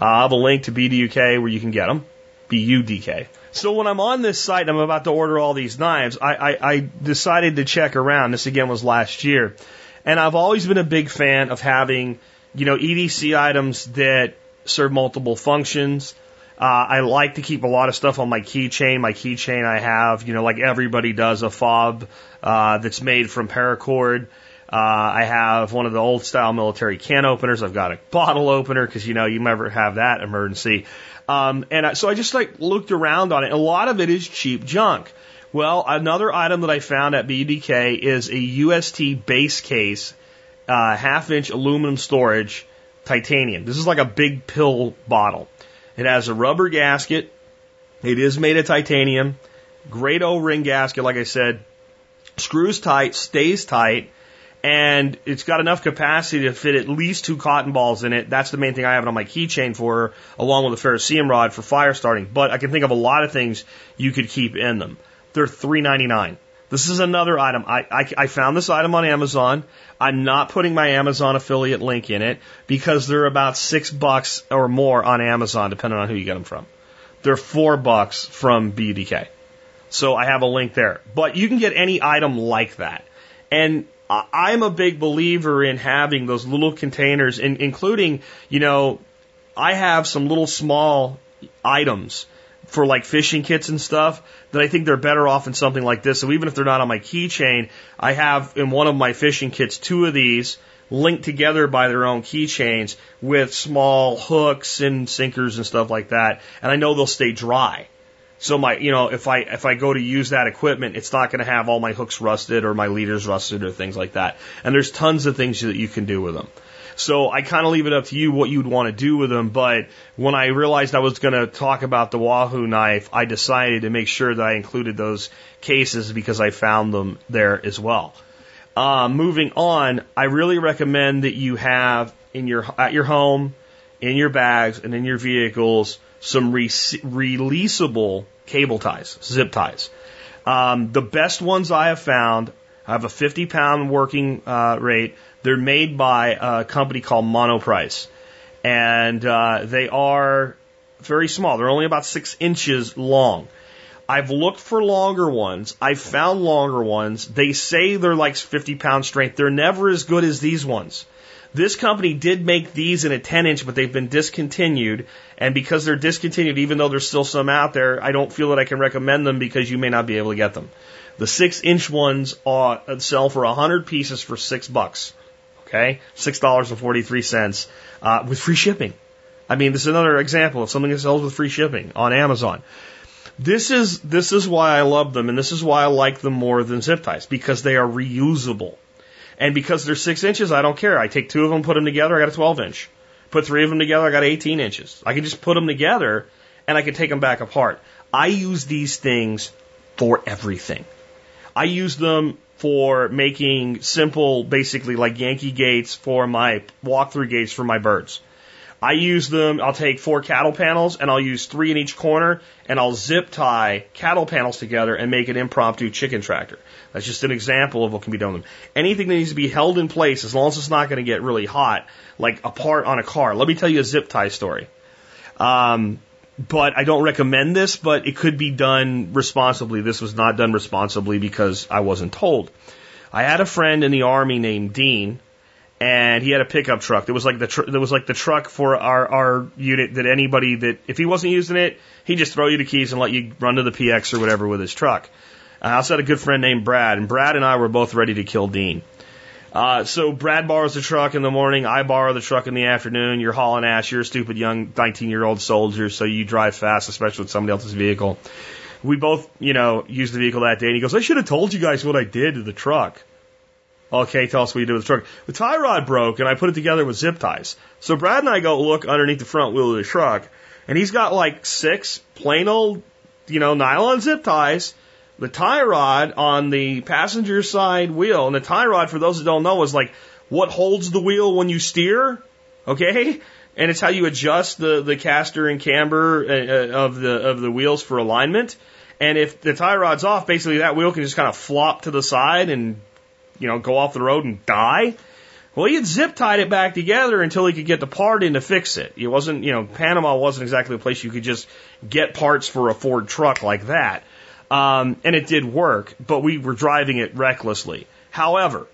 Speaker 1: Uh, I'll have a link to BUDK where you can get them. B-U-D-K. So when I'm on this site and I'm about to order all these knives, I, I, I decided to check around. This again was last year. And I've always been a big fan of having, you know, EDC items that serve multiple functions. Uh, I like to keep a lot of stuff on my keychain. My keychain I have, you know, like everybody does, a fob uh, that's made from paracord. Uh, I have one of the old style military can openers. I've got a bottle opener because you know you never have that emergency. Um, and I, so I just like looked around on it. A lot of it is cheap junk. Well, another item that I found at BDK is a UST base case, uh, half inch aluminum storage, titanium. This is like a big pill bottle. It has a rubber gasket. It is made of titanium. Great O-ring gasket, like I said. Screws tight, stays tight and it's got enough capacity to fit at least two cotton balls in it. That's the main thing I have it on my keychain for, along with a ferrocerium rod for fire starting. But I can think of a lot of things you could keep in them. They're three ninety nine. This is another item. I, I, I found this item on Amazon. I'm not putting my Amazon affiliate link in it because they're about six bucks or more on Amazon, depending on who you get them from. They're four bucks from BDK. So I have a link there. But you can get any item like that. And I'm a big believer in having those little containers, in, including, you know, I have some little small items for like fishing kits and stuff that I think they're better off in something like this. So even if they're not on my keychain, I have in one of my fishing kits two of these linked together by their own keychains with small hooks and sinkers and stuff like that. And I know they'll stay dry. So my, you know, if I if I go to use that equipment, it's not going to have all my hooks rusted or my leaders rusted or things like that. And there's tons of things that you can do with them. So I kind of leave it up to you what you'd want to do with them. But when I realized I was going to talk about the Wahoo knife, I decided to make sure that I included those cases because I found them there as well. Uh, moving on, I really recommend that you have in your at your home, in your bags, and in your vehicles some re- releasable cable ties, zip ties. Um, the best ones I have found have a 50 pound working uh, rate. They're made by a company called Monoprice, and uh, they are very small. They're only about six inches long. I've looked for longer ones. I've found longer ones. They say they're like 50 pound strength. They're never as good as these ones. This company did make these in a 10 inch, but they've been discontinued. And because they're discontinued, even though there's still some out there, I don't feel that I can recommend them because you may not be able to get them. The six inch ones are, sell for 100 pieces for six bucks. Okay? $6.43, uh, with free shipping. I mean, this is another example of something that sells with free shipping on Amazon. This is, this is why I love them and this is why I like them more than zip ties because they are reusable. And because they're six inches, I don't care. I take two of them, put them together, I got a 12 inch. Put three of them together, I got 18 inches. I can just put them together and I can take them back apart. I use these things for everything. I use them for making simple, basically like Yankee gates for my walk-through gates for my birds. I use them, I'll take four cattle panels and I'll use three in each corner and I'll zip tie cattle panels together and make an impromptu chicken tractor. That's just an example of what can be done with them. Anything that needs to be held in place as long as it's not going to get really hot, like a part on a car. Let me tell you a zip tie story. Um, but I don't recommend this, but it could be done responsibly. This was not done responsibly because I wasn't told. I had a friend in the army named Dean, and he had a pickup truck. It was like the tr- it was like the truck for our our unit that anybody that if he wasn't using it, he'd just throw you the keys and let you run to the PX or whatever with his truck. I also had a good friend named Brad, and Brad and I were both ready to kill Dean. Uh, so Brad borrows the truck in the morning. I borrow the truck in the afternoon. You're hauling ass. You're a stupid young 19 year old soldier, so you drive fast, especially with somebody else's vehicle. We both, you know, used the vehicle that day, and he goes, "I should have told you guys what I did to the truck." Okay, tell us what you did with the truck. The tie rod broke, and I put it together with zip ties. So Brad and I go look underneath the front wheel of the truck, and he's got like six plain old, you know, nylon zip ties the tie rod on the passenger side wheel, and the tie rod, for those that don't know, is like what holds the wheel when you steer. Okay, and it's how you adjust the the caster and camber uh, uh, of the of the wheels for alignment. And if the tie rod's off, basically that wheel can just kind of flop to the side and you know go off the road and die. Well, he had zip tied it back together until he could get the part in to fix it. It wasn't, you know, Panama wasn't exactly a place you could just get parts for a Ford truck like that. Um, and it did work, but we were driving it recklessly. However,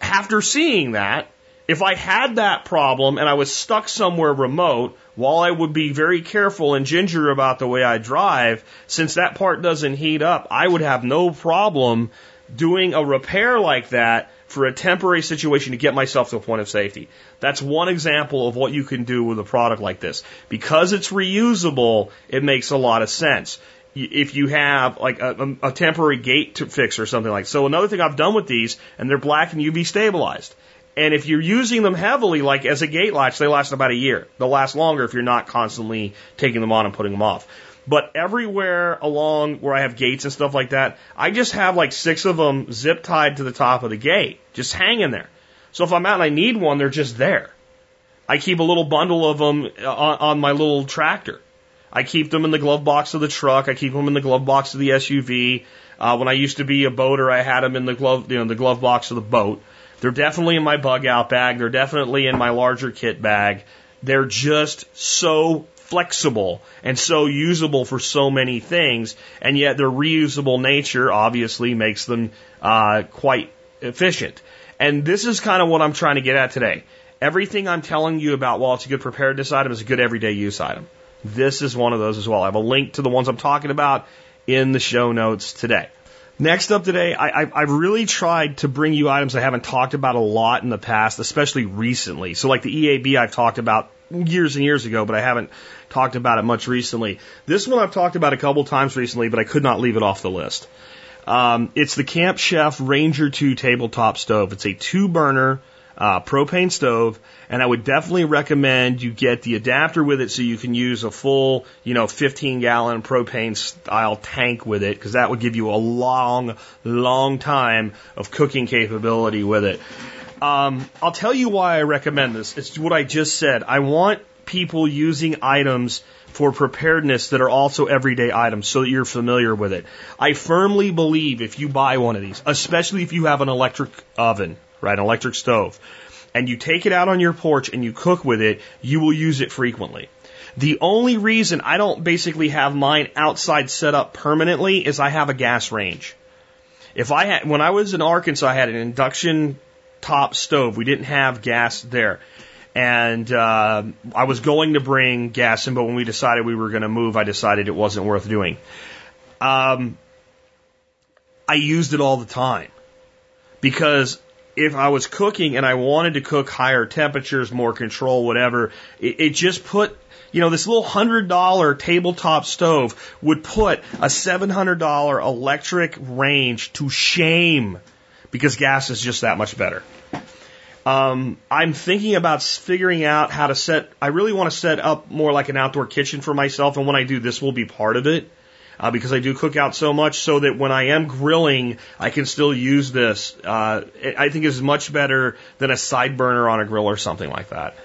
Speaker 1: after seeing that, if I had that problem and I was stuck somewhere remote, while I would be very careful and ginger about the way I drive, since that part doesn't heat up, I would have no problem doing a repair like that for a temporary situation to get myself to a point of safety. That's one example of what you can do with a product like this. Because it's reusable, it makes a lot of sense if you have like a, a, temporary gate to fix or something like. So another thing I've done with these, and they're black and UV stabilized. And if you're using them heavily, like as a gate latch, they last about a year. They'll last longer if you're not constantly taking them on and putting them off. But everywhere along where I have gates and stuff like that, I just have like six of them zip tied to the top of the gate, just hanging there. So if I'm out and I need one, they're just there. I keep a little bundle of them uh, on, on my little tractor. I keep them in the glove box of the truck. I keep them in the glove box of the SUV. Uh, when I used to be a boater, I had them in the glove, you know, the glove box of the boat. They're definitely in my bug out bag. They're definitely in my larger kit bag. They're just so flexible and so usable for so many things, and yet their reusable nature obviously makes them uh, quite efficient. And this is kind of what I'm trying to get at today. Everything I'm telling you about while it's a good preparedness item is a good everyday use item. This is one of those as well. I have a link to the ones I'm talking about in the show notes today. Next up today, I, I, have really tried to bring you items I haven't talked about a lot in the past, especially recently. So, like the EAB, I've talked about years and years ago, but I haven't talked about it much recently. This one I've talked about a couple times recently, but I could not leave it off the list. Um, it's the Camp Chef Ranger 2 tabletop stove. It's a two burner uh, propane stove, and I would definitely recommend you get the adapter with it so you can use a full, you know, 15 gallon propane style tank with it, because that would give you a long, long time of cooking capability with it. Um, I'll tell you why I recommend this. It's what I just said. I want people using items for preparedness that are also everyday items so that you're familiar with it. I firmly believe if you buy one of these, especially if you have an electric oven, right? An electric stove. And you take it out on your porch and you cook with it, you will use it frequently. The only reason I don't basically have mine outside set up permanently is I have a gas range. If I had, when I was in Arkansas, I had an induction top stove. We didn't have gas there. And uh, I was going to bring gas in, but when we decided we were going to move, I decided it wasn't worth doing. Um, I used it all the time because if I was cooking and I wanted to cook higher temperatures, more control, whatever, it, it just put you know, this little hundred dollar tabletop stove would put a seven hundred dollar electric range to shame because gas is just that much better. Um, I'm thinking about figuring out how to set. I really want to set up more like an outdoor kitchen for myself, and when I do, this will be part of it. Uh, because I do cook out so much so that when I am grilling, I can still use this. Uh, I think is much better than a side burner on a grill or something like that.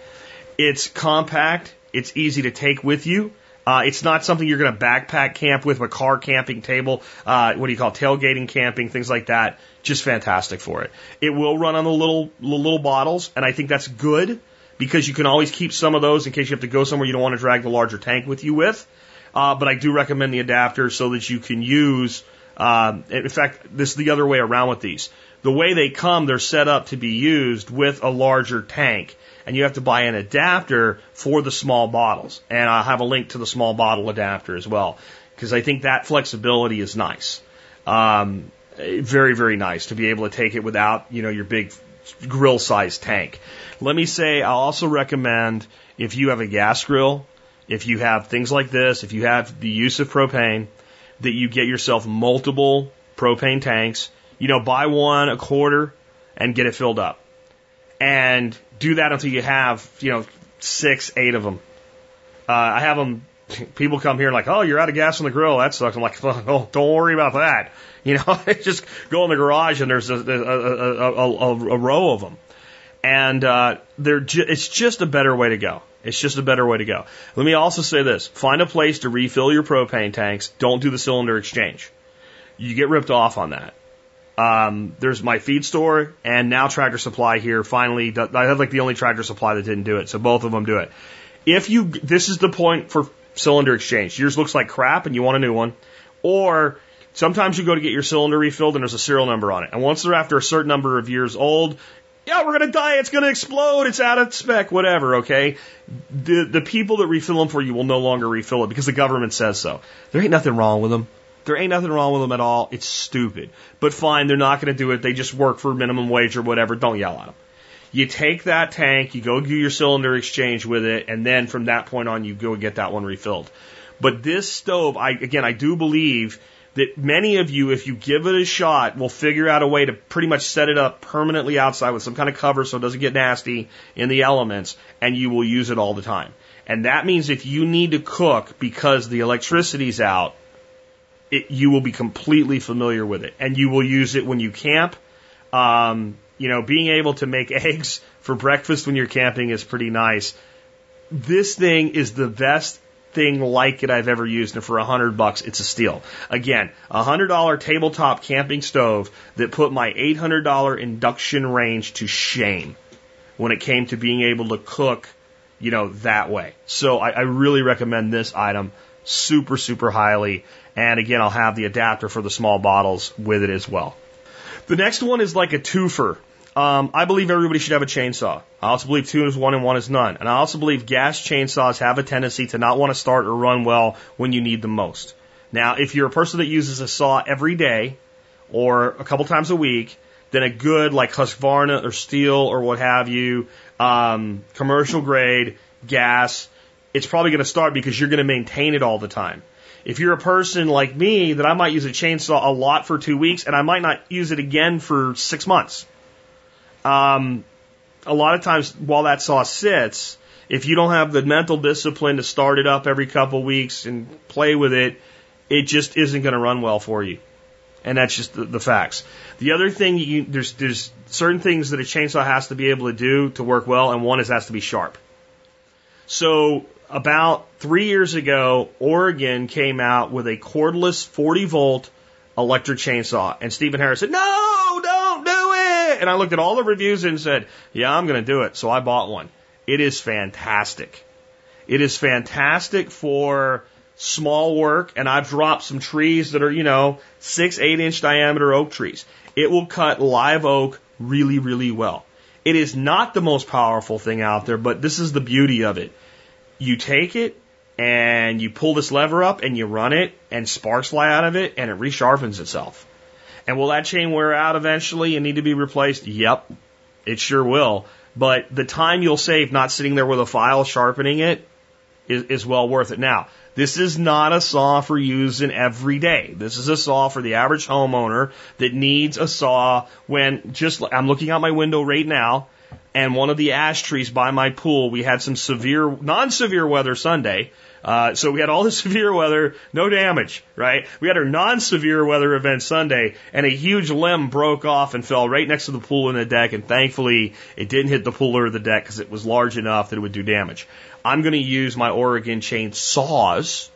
Speaker 1: It's compact. It's easy to take with you. Uh, it's not something you're going to backpack camp with, a car camping table, uh, what do you call it, tailgating camping, things like that. Just fantastic for it. It will run on the little little bottles, and I think that's good because you can always keep some of those in case you have to go somewhere you don't want to drag the larger tank with you with. Uh, but I do recommend the adapter so that you can use. Uh, in fact, this is the other way around with these. The way they come, they're set up to be used with a larger tank and you have to buy an adapter for the small bottles. And I'll have a link to the small bottle adapter as well, because I think that flexibility is nice. Um, very, very nice to be able to take it without, you know, your big grill size tank. Let me say, I'll also recommend if you have a gas grill, if you have things like this, if you have the use of propane, that you get yourself multiple propane tanks. You know, buy one a quarter and get it filled up. And do that until you have, you know, six, eight of them. Uh, I have them, <laughs> people come here like, oh, you're out of gas on the grill. That sucks. I'm like, <laughs> oh, don't worry about that. <laughs> You know, just go in the garage and there's a, a, a, a row of them. And uh, they're ju- it's just a better way to go. It's just a better way to go. Let me also say this find a place to refill your propane tanks. Don't do the cylinder exchange. You get ripped off on that. Um, there's my feed store and now Tractor Supply here. Finally, I have like the only Tractor Supply that didn't do it, so both of them do it. If you, this is the point for cylinder exchange. Yours looks like crap and you want a new one, or sometimes you go to get your cylinder refilled and there's a serial number on it. And once they're after a certain number of years old, yeah, we're gonna die. It's gonna explode. It's out of spec. Whatever. Okay. The the people that refill them for you will no longer refill it because the government says so. There ain't nothing wrong with them. There ain't nothing wrong with them at all. It's stupid. But fine, they're not going to do it. They just work for minimum wage or whatever. Don't yell at them. You take that tank, you go do your cylinder exchange with it, and then from that point on, you go get that one refilled. But this stove, I, again, I do believe that many of you, if you give it a shot, will figure out a way to pretty much set it up permanently outside with some kind of cover so it doesn't get nasty in the elements, and you will use it all the time. And that means if you need to cook because the electricity's out, it, you will be completely familiar with it, and you will use it when you camp. Um, you know, being able to make <laughs> eggs for breakfast when you're camping is pretty nice. This thing is the best thing like it I've ever used, and for a hundred bucks, it's a steal. Again, a hundred dollar tabletop camping stove that put my eight hundred dollar induction range to shame when it came to being able to cook, you know, that way. So I, I really recommend this item super, super highly. And again, I'll have the adapter for the small bottles with it as well. The next one is like a twofer. Um, I believe everybody should have a chainsaw. I also believe two is one and one is none. And I also believe gas chainsaws have a tendency to not want to start or run well when you need them most. Now, if you're a person that uses a saw every day or a couple times a week, then a good like Husqvarna or Stihl or what have you, um, commercial grade gas, it's probably going to start because you're going to maintain it all the time. If you're a person like me, that I might use a chainsaw a lot for two weeks and I might not use it again for six months. Um, a lot of times while that saw sits, if you don't have the mental discipline to start it up every couple weeks and play with it, it just isn't going to run well for you. And that's just the, the facts. The other thing, you, there's, there's certain things that a chainsaw has to be able to do to work well, and one is has to be sharp. So about three years ago, Oregon came out with a cordless 40 volt electric chainsaw. And Steven Harris said, no, don't do it. And I looked at all the reviews and said, yeah, I'm going to do it. So I bought one. It is fantastic. It is fantastic for small work. And I've dropped some trees that are, you know, six, eight inch diameter oak trees. It will cut live oak really, really well. It is not the most powerful thing out there, but this is the beauty of it you take it and you pull this lever up and you run it and sparks fly out of it and it resharpens itself. And will that chain wear out eventually and need to be replaced? Yep, it sure will. But the time you'll save not sitting there with a file sharpening it is, is well worth it. Now, this is not a saw for using every day. This is a saw for the average homeowner that needs a saw when just, I'm looking out my window right now and one of the ash trees by my pool, we had some severe, non-severe weather Sunday. Uh, so we had all the <laughs> severe weather, no damage, right? We had our non-severe weather event Sunday, and a huge limb broke off and fell right next to the pool and the deck, and thankfully it didn't hit the pool or the deck because it was large enough that it would do damage. I'm going to use my Oregon chain saws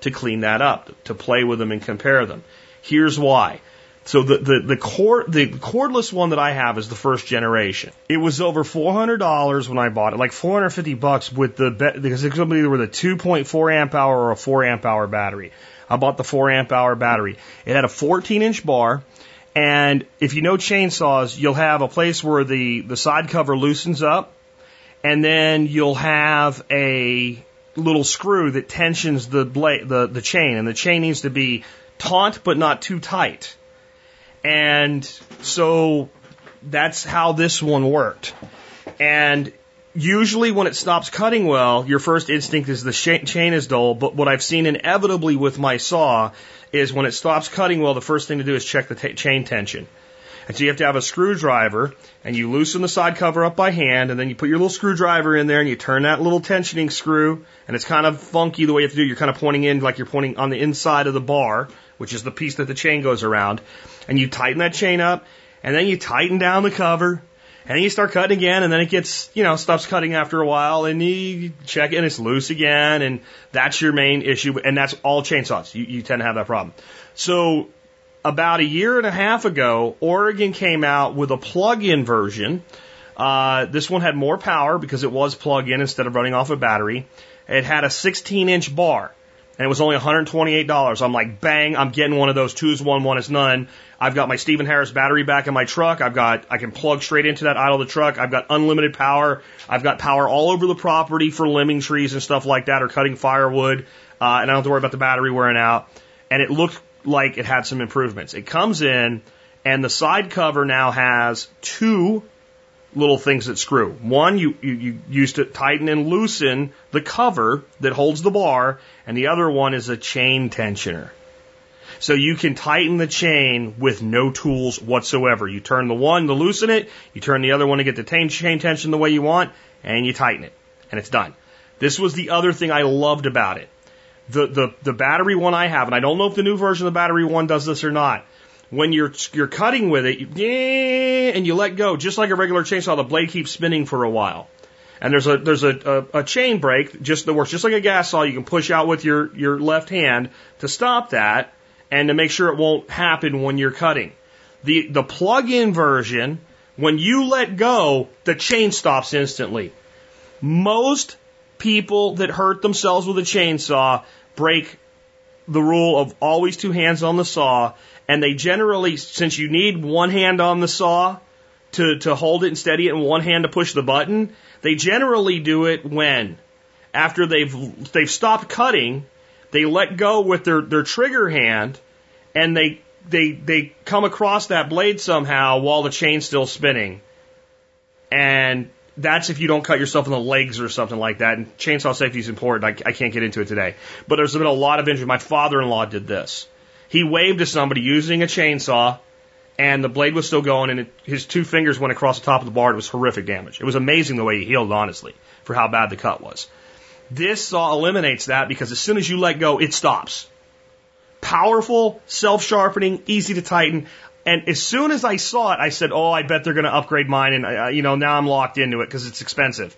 Speaker 1: to clean that up, to play with them and compare them. Here's why. So the, the, the cord, the cordless one that I have is the first generation. It was over $400 when I bought it, like 450 bucks with the, because it to be with a 2.4 amp hour or a 4 amp hour battery. I bought the 4 amp hour battery. It had a 14 inch bar. And if you know chainsaws, you'll have a place where the, the side cover loosens up and then you'll have a little screw that tensions the blade, the, the chain, and the chain needs to be taut but not too tight. And so that's how this one worked. And usually when it stops cutting well, your first instinct is the chain is dull. But what I've seen inevitably with my saw is when it stops cutting well, the first thing to do is check the chain tension. And so you have to have a screwdriver and you loosen the side cover up by hand and then you put your little screwdriver in there and you turn that little tensioning screw and it's kind of funky the way you have to do it. You're kind of pointing in like you're pointing on the inside of the bar, which is the piece that the chain goes around. And you tighten that chain up and then you tighten down the cover and then you start cutting again, and then it gets, you know, stops cutting after a while, and you check it, and it's loose again, and that's your main issue, and that's all chainsaws. You, you tend to have that problem. So about a year and a half ago, Oregon came out with a plug-in version. Uh, this one had more power because it was plug-in instead of running off a battery. It had a 16-inch bar, and it was only $128. I'm like, bang! I'm getting one of those. Two is one, one is none. I've got my Steven Harris battery back in my truck. I've got I can plug straight into that idle of the truck. I've got unlimited power. I've got power all over the property for limbing trees and stuff like that, or cutting firewood, uh, and I don't have to worry about the battery wearing out. And it looked like it had some improvements. It comes in and the side cover now has two little things that screw. One, you, you, you use to tighten and loosen the cover that holds the bar, and the other one is a chain tensioner. So you can tighten the chain with no tools whatsoever. You turn the one to loosen it, you turn the other one to get the chain tension the way you want, and you tighten it. And it's done. This was the other thing I loved about it the, the, the battery one I have, and I don't know if the new version of the battery one does this or not. When you're, you're cutting with it, you, and you let go, just like a regular chainsaw, the blade keeps spinning for a while. And there's a, there's a, a, a chain brake just that works just like a gas saw. You can push out with your, your left hand to stop that and to make sure it won't happen when you're cutting. The, the plug-in version, when you let go, the chain stops instantly. Most people that hurt themselves with a chainsaw break the rule of always two hands on the saw, and they generally, since you need one hand on the saw to, to hold it and steady it and one hand to push the button, they generally do it when? After they've, they've stopped cutting, they let go with their, their trigger hand, and they, they, they come across that blade somehow while the chain's still spinning. And that's if you don't cut yourself in the legs or something like that. And chainsaw safety is important. I, I can't get into it today. But there's been a lot of injury. My father-in-law did this. He waved to somebody using a chainsaw, and the blade was still going, and it, his two fingers went across the top of the bar. It was horrific damage. It was amazing the way he healed, honestly, for how bad the cut was. This saw eliminates that because as soon as you let go, it stops. Powerful, self-sharpening, easy to tighten. And as soon as I saw it, I said, "Oh, I bet they're going to upgrade mine." And uh, you know, now I'm locked into it because it's expensive.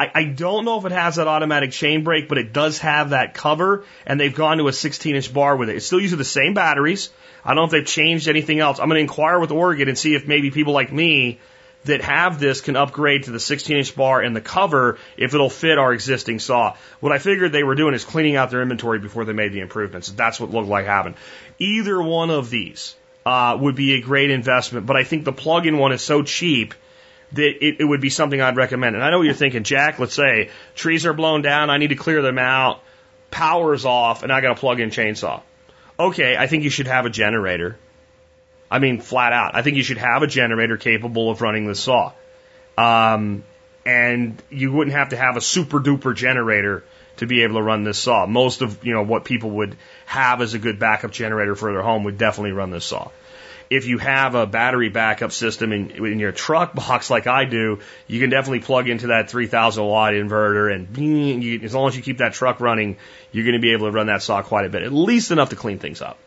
Speaker 1: I, I don't know if it has that automatic chain brake, but it does have that cover, and they've gone to a 16 inch bar with it. It still uses the same batteries. I don't know if they've changed anything else. I'm going to inquire with Oregon and see if maybe people like me that have this can upgrade to the 16 inch bar and the cover if it'll fit our existing saw. What I figured they were doing is cleaning out their inventory before they made the improvements. That's what looked like happened. Either one of these uh, would be a great investment. But I think the plug-in one is so cheap that it, it would be something I'd recommend. And I know what you're thinking, Jack. Let's say trees are blown down, I need to clear them out, power's off, and I got a plug-in chainsaw. Okay, I think you should have a generator. I mean, flat out. I think you should have a generator capable of running the saw. Um, and you wouldn't have to have a super duper generator to be able to run this saw. Most of you know what people would have as a good backup generator for their home would definitely run this saw. If you have a battery backup system in, in your truck box like I do, you can definitely plug into that 3000 watt inverter and you, as long as you keep that truck running, you're going to be able to run that saw quite a bit, at least enough to clean things up.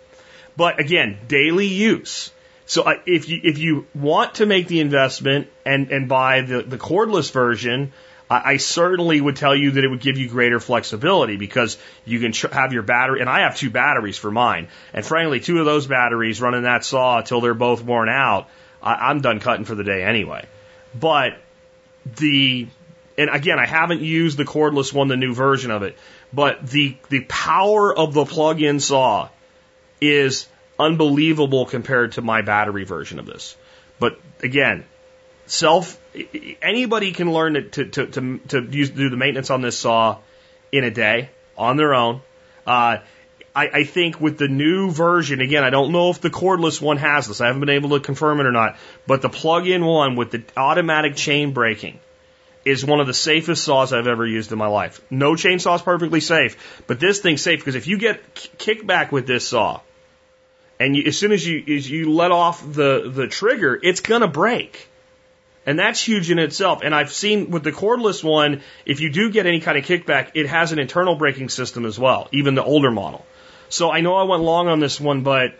Speaker 1: But again, daily use. So uh, if you if you want to make the investment and and buy the the cordless version, I, I certainly would tell you that it would give you greater flexibility because you can tr- have your battery, and I have two batteries for mine, and frankly, two of those batteries running that saw until they're both worn out, I, I'm done cutting for the day anyway. But the and again, I haven't used the cordless one, the new version of it, but the the power of the plug-in saw is unbelievable compared to my battery version of this. But again, self anybody can learn to to to, to use, do the maintenance on this saw in a day on their own. Uh, I, I think with the new version, again, I don't know if the cordless one has this. I haven't been able to confirm it or not. But the plug-in one with the automatic chain braking is one of the safest saws I've ever used in my life. No chainsaw is perfectly safe, but this thing's safe because if you get kickback with this saw, and you, as soon as you as you let off the the trigger, it's gonna break. And that's huge in itself. And I've seen with the cordless one, if you do get any kind of kickback, it has an internal braking system as well, even the older model. So I know I went long on this one, but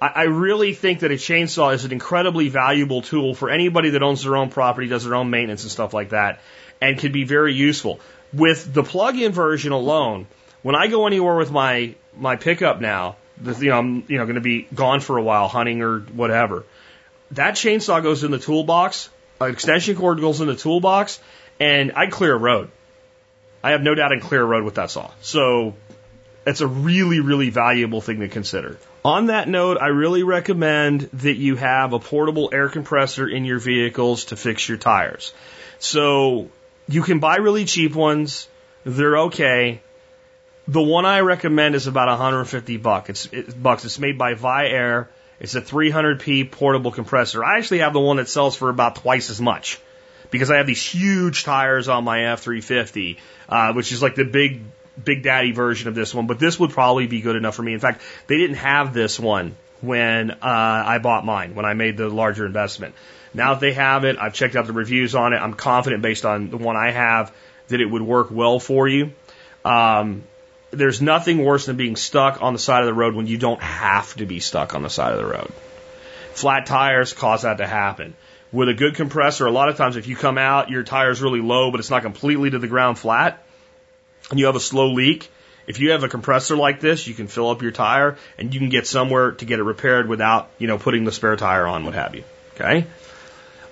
Speaker 1: I, really think that a chainsaw is an incredibly valuable tool for anybody that owns their own property, does their own maintenance and stuff like that, and can be very useful. With the plug-in version alone, when I go anywhere with my my pickup now, you know, I'm you know going to be gone for a while hunting or whatever. That chainsaw goes in the toolbox. Extension cord goes in the toolbox, and I clear a road. I have no doubt I can clear a road with that saw. So it's a really, really valuable thing to consider. On that note, I really recommend that you have a portable air compressor in your vehicles to fix your tires. So you can buy really cheap ones. They're okay. The one I recommend is about 150 bucks. It's, it, bucks. It's made by Viair. It's a 300p portable compressor. I actually have the one that sells for about twice as much because I have these huge tires on my F350, uh, which is like the big, big daddy version of this one. But this would probably be good enough for me. In fact, they didn't have this one when uh, I bought mine, when I made the larger investment. Now that they have it, I've checked out the reviews on it. I'm confident based on the one I have that it would work well for you. Um, there's nothing worse than being stuck on the side of the road when you don't have to be stuck on the side of the road. Flat tires cause that to happen. With a good compressor, a lot of times if you come out, your tire's really low, but it's not completely to the ground flat, and you have a slow leak, if you have a compressor like this, you can fill up your tire and you can get somewhere to get it repaired without, you know, putting the spare tire on, what have you. Okay?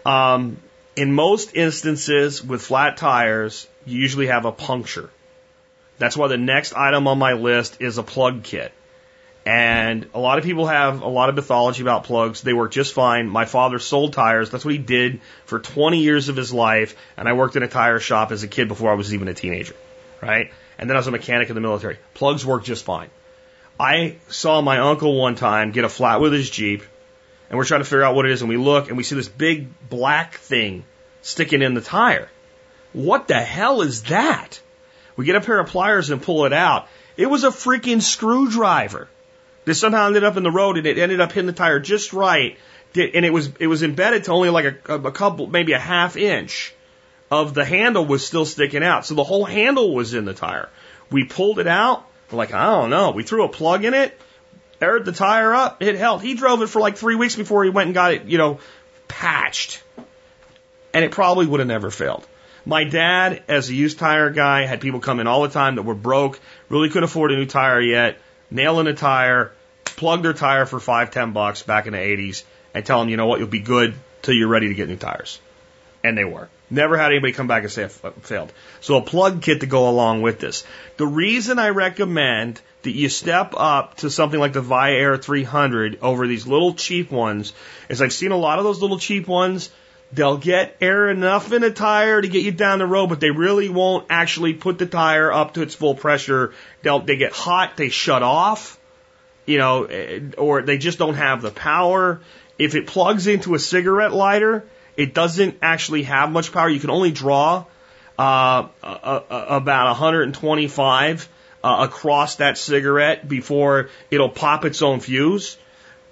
Speaker 1: Um, in most instances with flat tires, you usually have a puncture. That's why the next item on my list is a plug kit. And a lot of people have a lot of mythology about plugs. They work just fine. My father sold tires. That's what he did for 20 years of his life. And I worked in a tire shop as a kid before I was even a teenager. Right? And then I was a mechanic in the military. Plugs work just fine. I saw my uncle one time get a flat with his Jeep. And we're trying to figure out what it is. And we look and we see this big black thing sticking in the tire. What the hell is that? We get a pair of pliers and pull it out. It was a freaking screwdriver that somehow ended up in the road and it ended up hitting the tire just right. And it was it was embedded to only like a, a couple, maybe a half inch of the handle was still sticking out. So the whole handle was in the tire. We pulled it out. We're like, I don't know. We threw a plug in it, aired the tire up. It held. He drove it for like three weeks before he went and got it, you know, patched. And it probably would have never failed. My dad, as a used tire guy, had people come in all the time that were broke, really couldn't afford a new tire yet, nail in a tire, plug their tire for five, ten bucks back in the 80s, and tell them, you know what, you'll be good till you're ready to get new tires. And they were. Never had anybody come back and say it failed. So a plug kit to go along with this. The reason I recommend that you step up to something like the Viair 300 over these little cheap ones is I've seen a lot of those little cheap ones They'll get air enough in a tire to get you down the road, but they really won't actually put the tire up to its full pressure. They'll, they get hot, they shut off, you know, eh, or they just don't have the power. If it plugs into a cigarette lighter, it doesn't actually have much power. You can only draw uh, a, about 125 uh, across that cigarette before it'll pop its own fuse.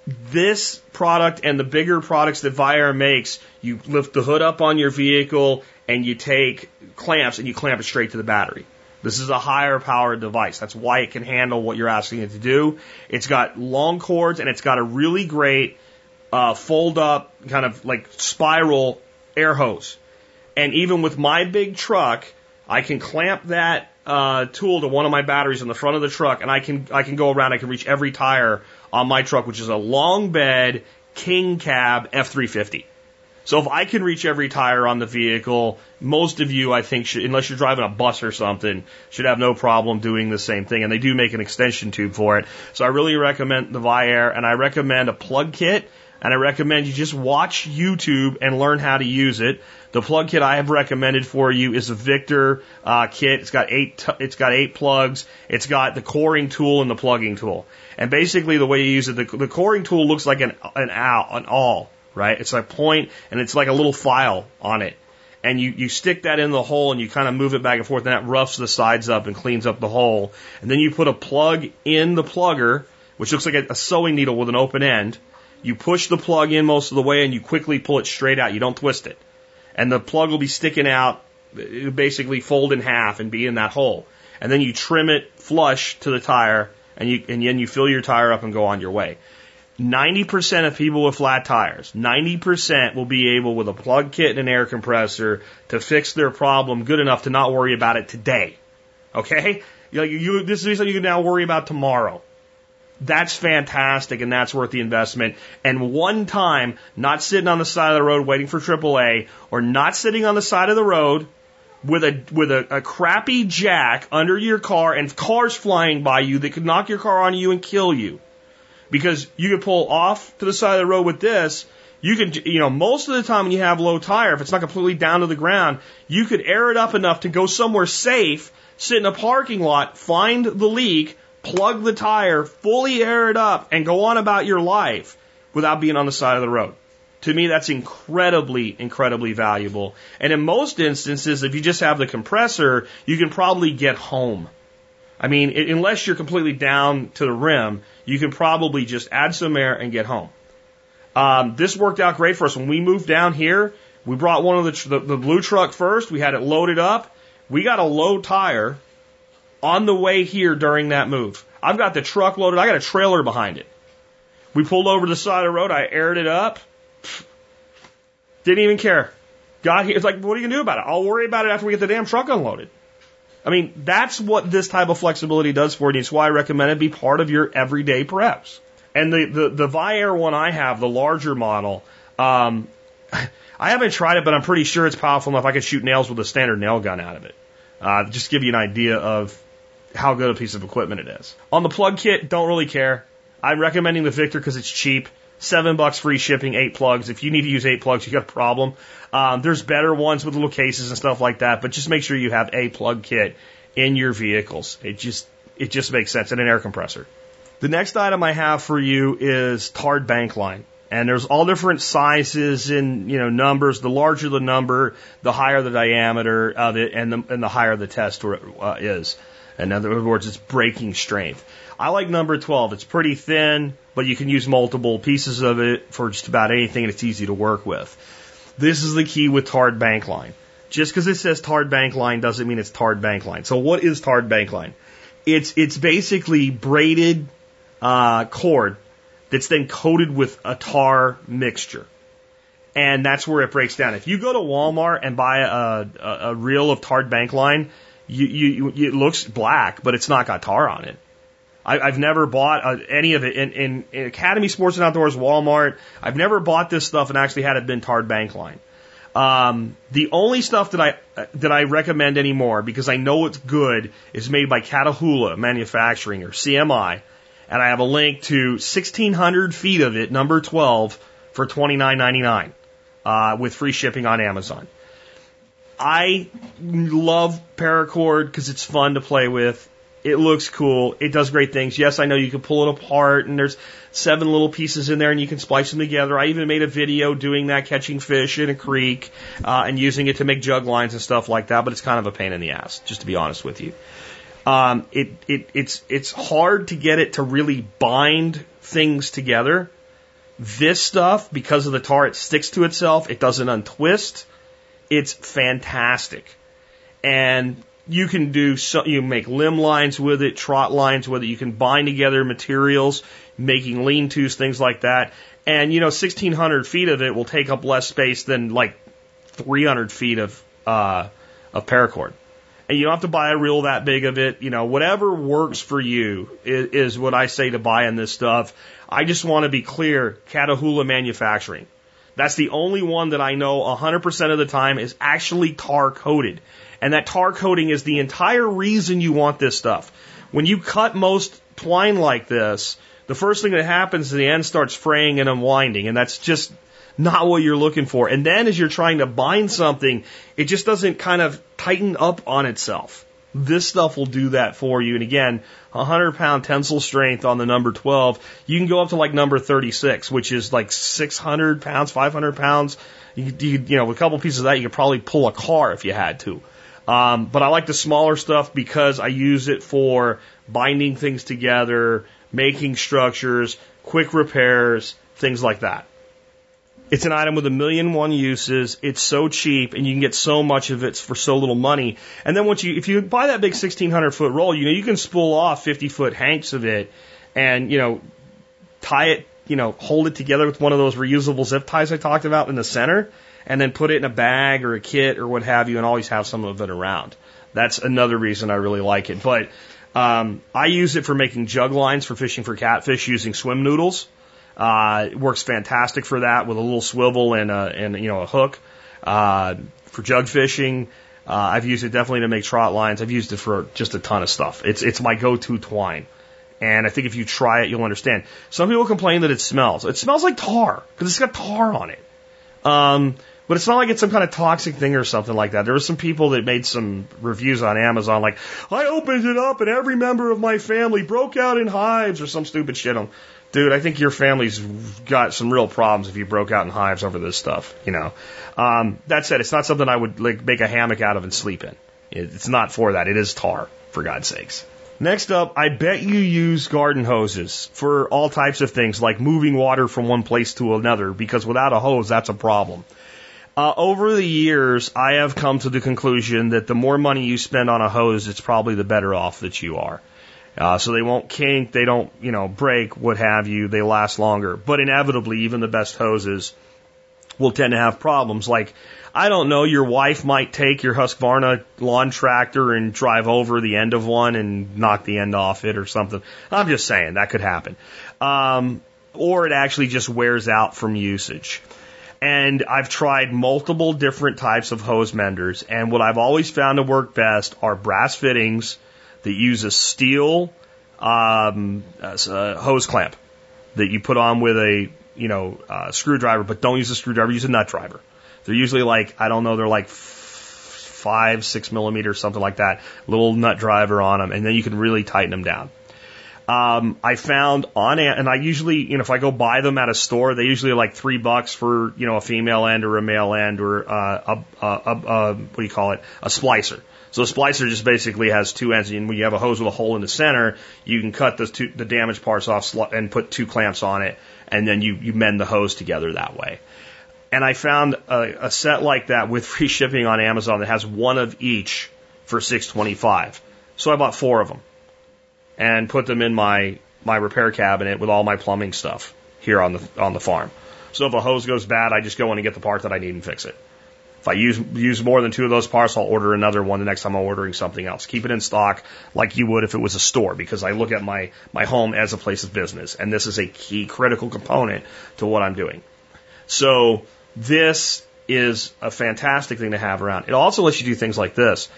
Speaker 1: This product and the bigger products that Viair makes, you lift the hood up on your vehicle and you take clamps and you clamp it straight to the battery. This is a higher powered device. That's why it can handle what you're asking it to do. It's got long cords and it's got a really great uh, fold up kind of like spiral air hose. And even with my big truck, I can clamp that uh, tool to one of my batteries in the front of the truck, and I can I can go around. I can reach every tire on my truck, which is a long bed king cab F350. So if I can reach every tire on the vehicle, most of you, I think, should, unless you're driving a bus or something, should have no problem doing the same thing. And they do make an extension tube for it. So I really recommend the Viair, and I recommend a plug kit, and I recommend you just watch YouTube and learn how to use it. The plug kit I have recommended for you is a Victor uh, kit. It's got eight. It's got eight plugs. It's got the coring tool and the plugging tool. And basically, the way you use it, the, the coring tool looks like an an owl, an awl, right? It's a point, and it's like a little file on it. And you, you stick that in the hole and you kind of move it back and forth, and that roughs the sides up and cleans up the hole. And then you put a plug in the plugger, which looks like a, a sewing needle with an open end. You push the plug in most of the way and you quickly pull it straight out. You don't twist it. And the plug will be sticking out, basically fold in half and be in that hole. And then you trim it flush to the tire and you, and then you fill your tire up and go on your way. 90% of people with flat tires, 90% will be able with a plug kit and an air compressor to fix their problem good enough to not worry about it today. Okay? You, you, this is something you can now worry about tomorrow. That's fantastic and that's worth the investment. And one time, not sitting on the side of the road waiting for AAA or not sitting on the side of the road with a with a, a crappy jack under your car and cars flying by you that could knock your car on you and kill you because you could pull off to the side of the road with this. You can, you know, most of the time when you have low tire, if it's not completely down to the ground, you could air it up enough to go somewhere safe, sit in a parking lot, find the leak, plug the tire, fully air it up, and go on about your life without being on the side of the road. To me, that's incredibly, incredibly valuable. And in most instances, if you just have the compressor, you can probably get home. I mean, unless you're completely down to the rim, you can probably just add some air and get home. Um, this worked out great for us. When we moved down here, we brought one of the, the, the blue truck first. We had it loaded up. We got a low tire on the way here during that move. I've got the truck loaded. I got a trailer behind it. We pulled over to the side of the road. I aired it up. Didn't even care. Got here. It's like, what are you going to do about it? I'll worry about it after we get the damn truck unloaded. I mean, that's what this type of flexibility does for you. It's why I recommend it be part of your everyday preps. And the, the, the Viair one I have, the larger model, um, <laughs> I haven't tried it, but I'm pretty sure it's powerful enough I could shoot nails with a standard nail gun out of it. Uh, just give you an idea of how good a piece of equipment it is. On the plug kit, don't really care. I'm recommending the Victor because it's cheap. Seven bucks free shipping, eight plugs. If you need to use eight plugs, you got a problem. Um, there's better ones with little cases and stuff like that, but just make sure you have a plug kit in your vehicles. It just it just makes sense and an air compressor. The next item I have for you is tarred bank line. And there's all different sizes and you know numbers. The larger the number, the higher the diameter of it, and the and the higher the test uh, is. In other words, it's breaking strength. I like number 12. It's pretty thin, but you can use multiple pieces of it for just about anything, and it's easy to work with. This is the key with tarred bank line. Just because it says tarred bank line doesn't mean it's tarred bank line. So what is tarred bank line? It's it's basically braided uh, cord that's then coated with a tar mixture, and that's where it breaks down. If you go to Walmart and buy a, a, a reel of tarred bank line, you, you, you, it looks black, but it's not got tar on it. I, I've never bought uh, any of it in, in, in Academy Sports and Outdoors, Walmart. I've never bought this stuff and actually had it been tarred bank line. Um, the only stuff that I that I recommend anymore because I know it's good is made by Catahoula Manufacturing or CMI, and I have a link to 1,600 feet of it, number 12, for $29.99 uh, with free shipping on Amazon. I love paracord because it's fun to play with. It looks cool. It does great things. Yes, I know you can pull it apart and there's seven little pieces in there and you can splice them together. I even made a video doing that, catching fish in a creek, uh, and using it to make jug lines and stuff like that, but it's kind of a pain in the ass, just to be honest with you. Um, it, it, it's, it's hard to get it to really bind things together. This stuff, because of the tar, it sticks to itself. It doesn't untwist. It's fantastic. And you can do so, you make limb lines with it, trot lines with it. You can bind together materials, making lean-tos, things like that. And you know, 1600 feet of it will take up less space than like 300 feet of, uh, of paracord. And you don't have to buy a reel that big of it. You know, whatever works for you is, is what I say to buy in this stuff. I just want to be clear, Catahoula Manufacturing. That's the only one that I know 100% of the time is actually tar coated. And that tar coating is the entire reason you want this stuff. When you cut most twine like this, the first thing that happens is the end starts fraying and unwinding, and that's just not what you're looking for. And then as you're trying to bind something, it just doesn't kind of tighten up on itself. This stuff will do that for you. And again, 100 pound tensile strength on the number 12. You can go up to like number 36, which is like 600 pounds, 500 pounds. You, you, you know, with a couple pieces of that, you could probably pull a car if you had to. Um, but I like the smaller stuff because I use it for binding things together, making structures, quick repairs, things like that. It's an item with a million one uses. It's so cheap and you can get so much of it for so little money. And then once you, if you buy that big 1600 foot roll, you know, you can spool off 50 foot hanks of it and, you know, tie it, you know, hold it together with one of those reusable zip ties I talked about in the center and then put it in a bag or a kit or what have you and always have some of it around. That's another reason I really like it. But, um, I use it for making jug lines for fishing for catfish using swim noodles. Uh, it works fantastic for that with a little swivel and a, and, you know, a hook. Uh, for jug fishing, uh, I've used it definitely to make trot lines. I've used it for just a ton of stuff. It's, it's my go-to twine. And I think if you try it, you'll understand. Some people complain that it smells. It smells like tar because it's got tar on it. Um, but it's not like it's some kind of toxic thing or something like that. There were some people that made some reviews on Amazon like, I opened it up and every member of my family broke out in hives or some stupid shit. I'm, dude, I think your family's got some real problems if you broke out in hives over this stuff, you know. Um, that said, it's not something I would like make a hammock out of and sleep in. It's not for that. It is tar, for God's sakes. Next up, I bet you use garden hoses for all types of things like moving water from one place to another because without a hose, that's a problem. Uh, over the years, I have come to the conclusion that the more money you spend on a hose, it's probably the better off that you are. Uh, so they won't kink, they don't, you know, break, what have you, they last longer. But inevitably, even the best hoses will tend to have problems. Like, I don't know, your wife might take your Husqvarna lawn tractor and drive over the end of one and knock the end off it or something. I'm just saying, that could happen. Um, or it actually just wears out from usage. And I've tried multiple different types of hose menders, and what I've always found to work best are brass fittings that use a steel um, hose clamp that you put on with a you know uh, screwdriver, but don't use a screwdriver. Use a nut driver. They're usually like I don't know. They're like five, six millimeters, something like that. Little nut driver on them, and then you can really tighten them down. Um, I found on and I usually, you know, if I go buy them at a store, they usually are like three bucks for, you know, a female end or a male end or uh, a, a, a, a what do you call it, a splicer. So a splicer just basically has two ends, and when you have a hose with a hole in the center, you can cut the two, the damaged parts off and put two clamps on it, and then you, you mend the hose together that way. And I found a, a set like that with <laughs> free shipping on Amazon that has one of each for six twenty five. So I bought four of them and put them in my my repair cabinet with all my plumbing stuff here on the on the farm. So if a hose goes bad, I just go in and get the part that I need and fix it. If I use use more than two of those parts, I'll order another one the next time I'm ordering something else. Keep it in stock like you would if it was a store because I look at my my home as a place of business and this is a key critical component to what I'm doing. So this is a fantastic thing to have around. It also lets you do things like this.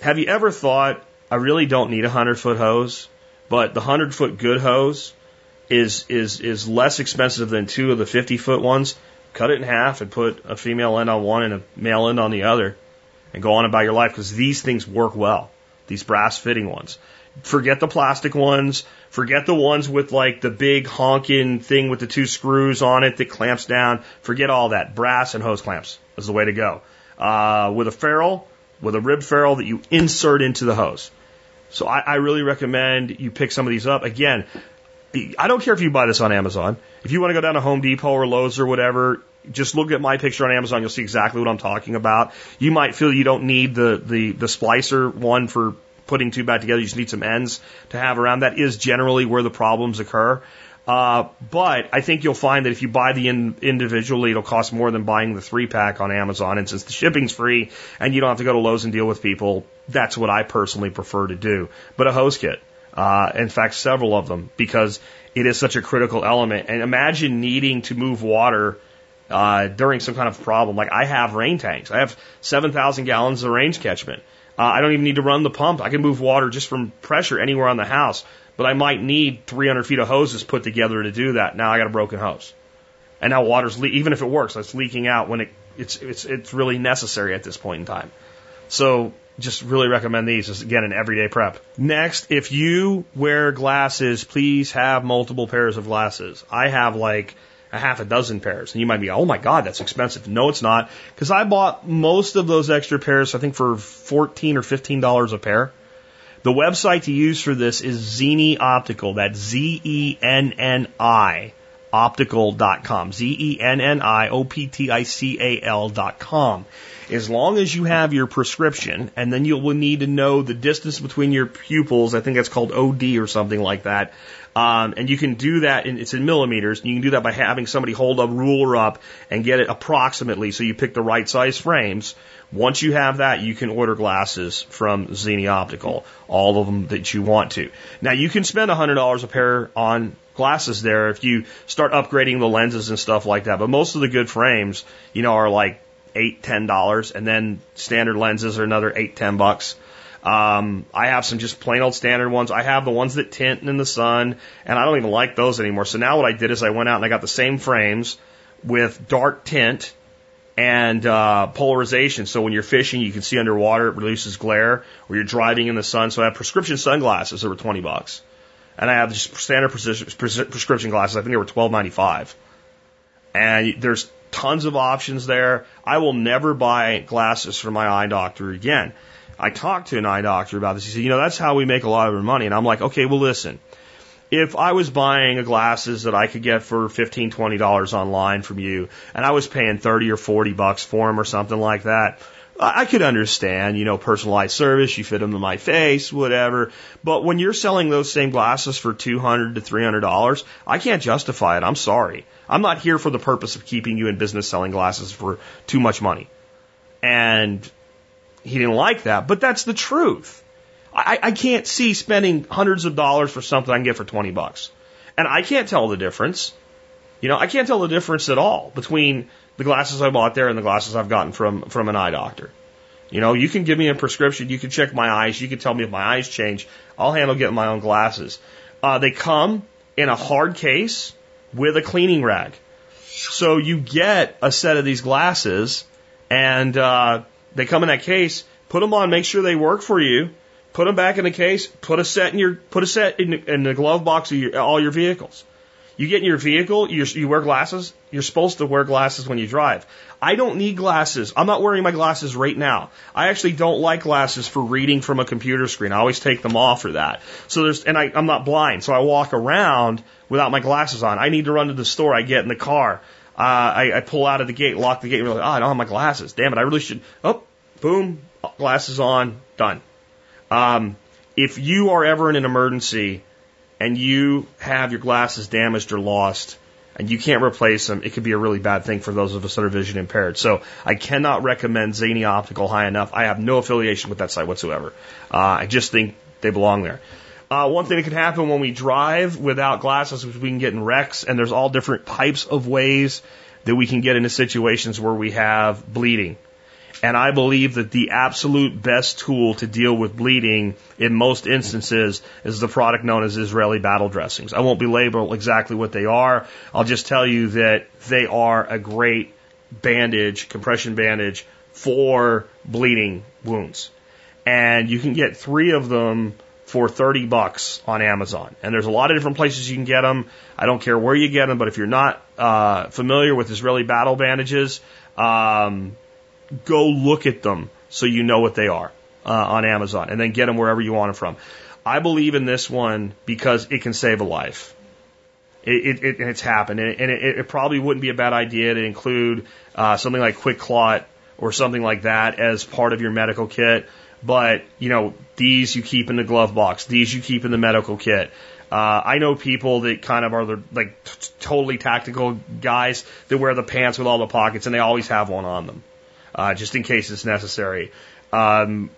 Speaker 1: Have you ever thought I really don't need a hundred foot hose, but the hundred foot good hose is is is less expensive than two of the fifty foot ones cut it in half and put a female end on one and a male end on the other and go on about your life because these things work well. These brass fitting ones. Forget the plastic ones. Forget the ones with like the big honking thing with the two screws on it that clamps down. Forget all that. Brass and hose clamps is the way to go. Uh, with a ferrule, with a rib ferrule that you insert into the hose. So I, I really recommend you pick some of these up. Again, I don't care if you buy this on Amazon. If you want to go down to Home Depot or Lowe's or whatever, just look at my picture on Amazon. You'll see exactly what I'm talking about. You might feel you don't need the, the, the splicer one for putting two back together. You just need some ends to have around. That is generally where the problems occur. Uh, but I think you'll find that if you buy the in, individually, it'll cost more than buying the three pack on Amazon. And since the shipping's free and you don't have to go to Lowe's and deal with people, that's what I personally prefer to do. But a hose kit, uh, in fact, several of them, because it is such a critical element. And imagine needing to move water uh, during some kind of problem. Like I have rain tanks. I have 7,000 gallons of range catchment. Uh, I don't even need to run the pump. I can move water just from pressure anywhere on the house but I might need 300 feet of hoses put together to do that. Now I got a broken hose, and now water's le- even if it works, it's leaking out when it it's it's it's really necessary at this point in time. So just really recommend these as again an everyday prep. Next, if you wear glasses, please have multiple pairs of glasses. I have like a half a dozen pairs. And you might be, oh my God, that's expensive. No, it's not. Because I bought most of those extra pairs, I think for 14 or $15 a pair. The website to use for this is Zenni Optical. That's Z E N N I optical.com. Z E N N I O P T I C A L.com. As long as you have your prescription, and then you'll need to know the distance between your pupils. I think that's called OD or something like that. Um, and you can do that, in, it's in millimeters, and you can do that by having somebody hold a ruler up and get it approximately so you pick the right size frames. Once you have that, you can order glasses from Zenni Optical, all of them that you want to. Now you can spend $100 a pair on glasses there if you start upgrading the lenses and stuff like that. But most of the good frames, you know, are like eight, ten dollars, and then standard lenses are another eight, ten bucks. Um, I have some just plain old standard ones. I have the ones that tint in the sun, and I don't even like those anymore. So now what I did is I went out and I got the same frames with dark tint and uh, polarization. So when you're fishing, you can see underwater, it reduces glare. Or you're driving in the sun. So I have prescription sunglasses that were 20 bucks, and I have just standard prescription glasses. I think they were 12.95. And there's tons of options there. I will never buy glasses for my eye doctor again. I talked to an eye doctor about this. He said, you know, that's how we make a lot of our money. And I'm like, okay, well, listen, if I was buying glasses that I could get for $15, $20 online from you, and I was paying 30 or 40 bucks for them or something like that, I could understand, you know, personalized service, you fit them in my face, whatever. But when you're selling those same glasses for 200 to $300, I can't justify it. I'm sorry. I'm not here for the purpose of keeping you in business selling glasses for too much money. And he didn't like that, but that's the truth. I, I can't see spending hundreds of dollars for something I can get for 20 bucks. And I can't tell the difference. You know, I can't tell the difference at all between the glasses I bought there and the glasses I've gotten from, from an eye doctor. You know, you can give me a prescription, you can check my eyes, you can tell me if my eyes change. I'll handle getting my own glasses. Uh, they come in a hard case with a cleaning rag. So you get a set of these glasses and uh, they come in that case. Put them on, make sure they work for you. Put them back in the case. Put a set in your put a set in, in the glove box of your, all your vehicles. You get in your vehicle, you, wear glasses. You're supposed to wear glasses when you drive. I don't need glasses. I'm not wearing my glasses right now. I actually don't like glasses for reading from a computer screen. I always take them off for that. So there's, and I, I'm not blind, so I walk around without my glasses on. I need to run to the store. I get in the car. Uh, I, I pull out of the gate, lock the gate, and like, oh, I don't have my glasses. Damn it, I really should. Oh, boom, glasses on, done. Um, if you are ever in an emergency and you have your glasses damaged or lost and you can't replace them, it could be a really bad thing for those of us that are vision impaired. So I cannot recommend Zenni Optical high enough. I have no affiliation with that site whatsoever. Uh, I just think they belong there. Uh, one thing that can happen when we drive without glasses is we can get in wrecks, and there's all different types of ways that we can get into situations where we have bleeding. And I believe that the absolute best tool to deal with bleeding in most instances is the product known as Israeli battle dressings. I won't belabor exactly what they are. I'll just tell you that they are a great bandage, compression bandage for bleeding wounds. And you can get three of them for 30 bucks on Amazon. And there's a lot of different places you can get them. I don't care where you get them, but if you're not uh, familiar with Israeli battle bandages, um, go look at them so you know what they are uh, on Amazon and then get them wherever you want them from. I believe in this one because it can save a life. It, it, it's happened, and, it, it, probably wouldn't be a bad idea to include uh, something like QuikClot or something like that as part of your medical kit. But you know, these you keep in the glove box. These you keep in the medical kit. Uh, I know people that kind of are the like t- totally tactical guys that wear the pants with all the pockets, and they always have one on them, uh, just in case it's necessary. Um,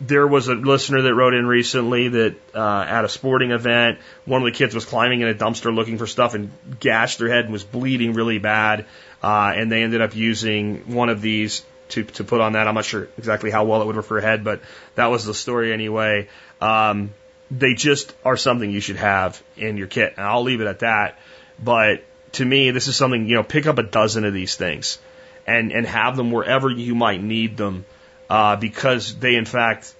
Speaker 1: there was a listener that wrote in recently that uh, at a sporting event, one of the kids was climbing in a dumpster looking for stuff and gashed their head and was bleeding really bad. Uh, and they ended up using one of these to, to put on that. I'm not sure exactly how well it would work for a head, but that was the story anyway. Um, they just are something you should have in your kit. And I'll leave it at that. But to me, this is something, you know, pick up a dozen of these things and, and have them wherever you might need them uh, because they, in fact,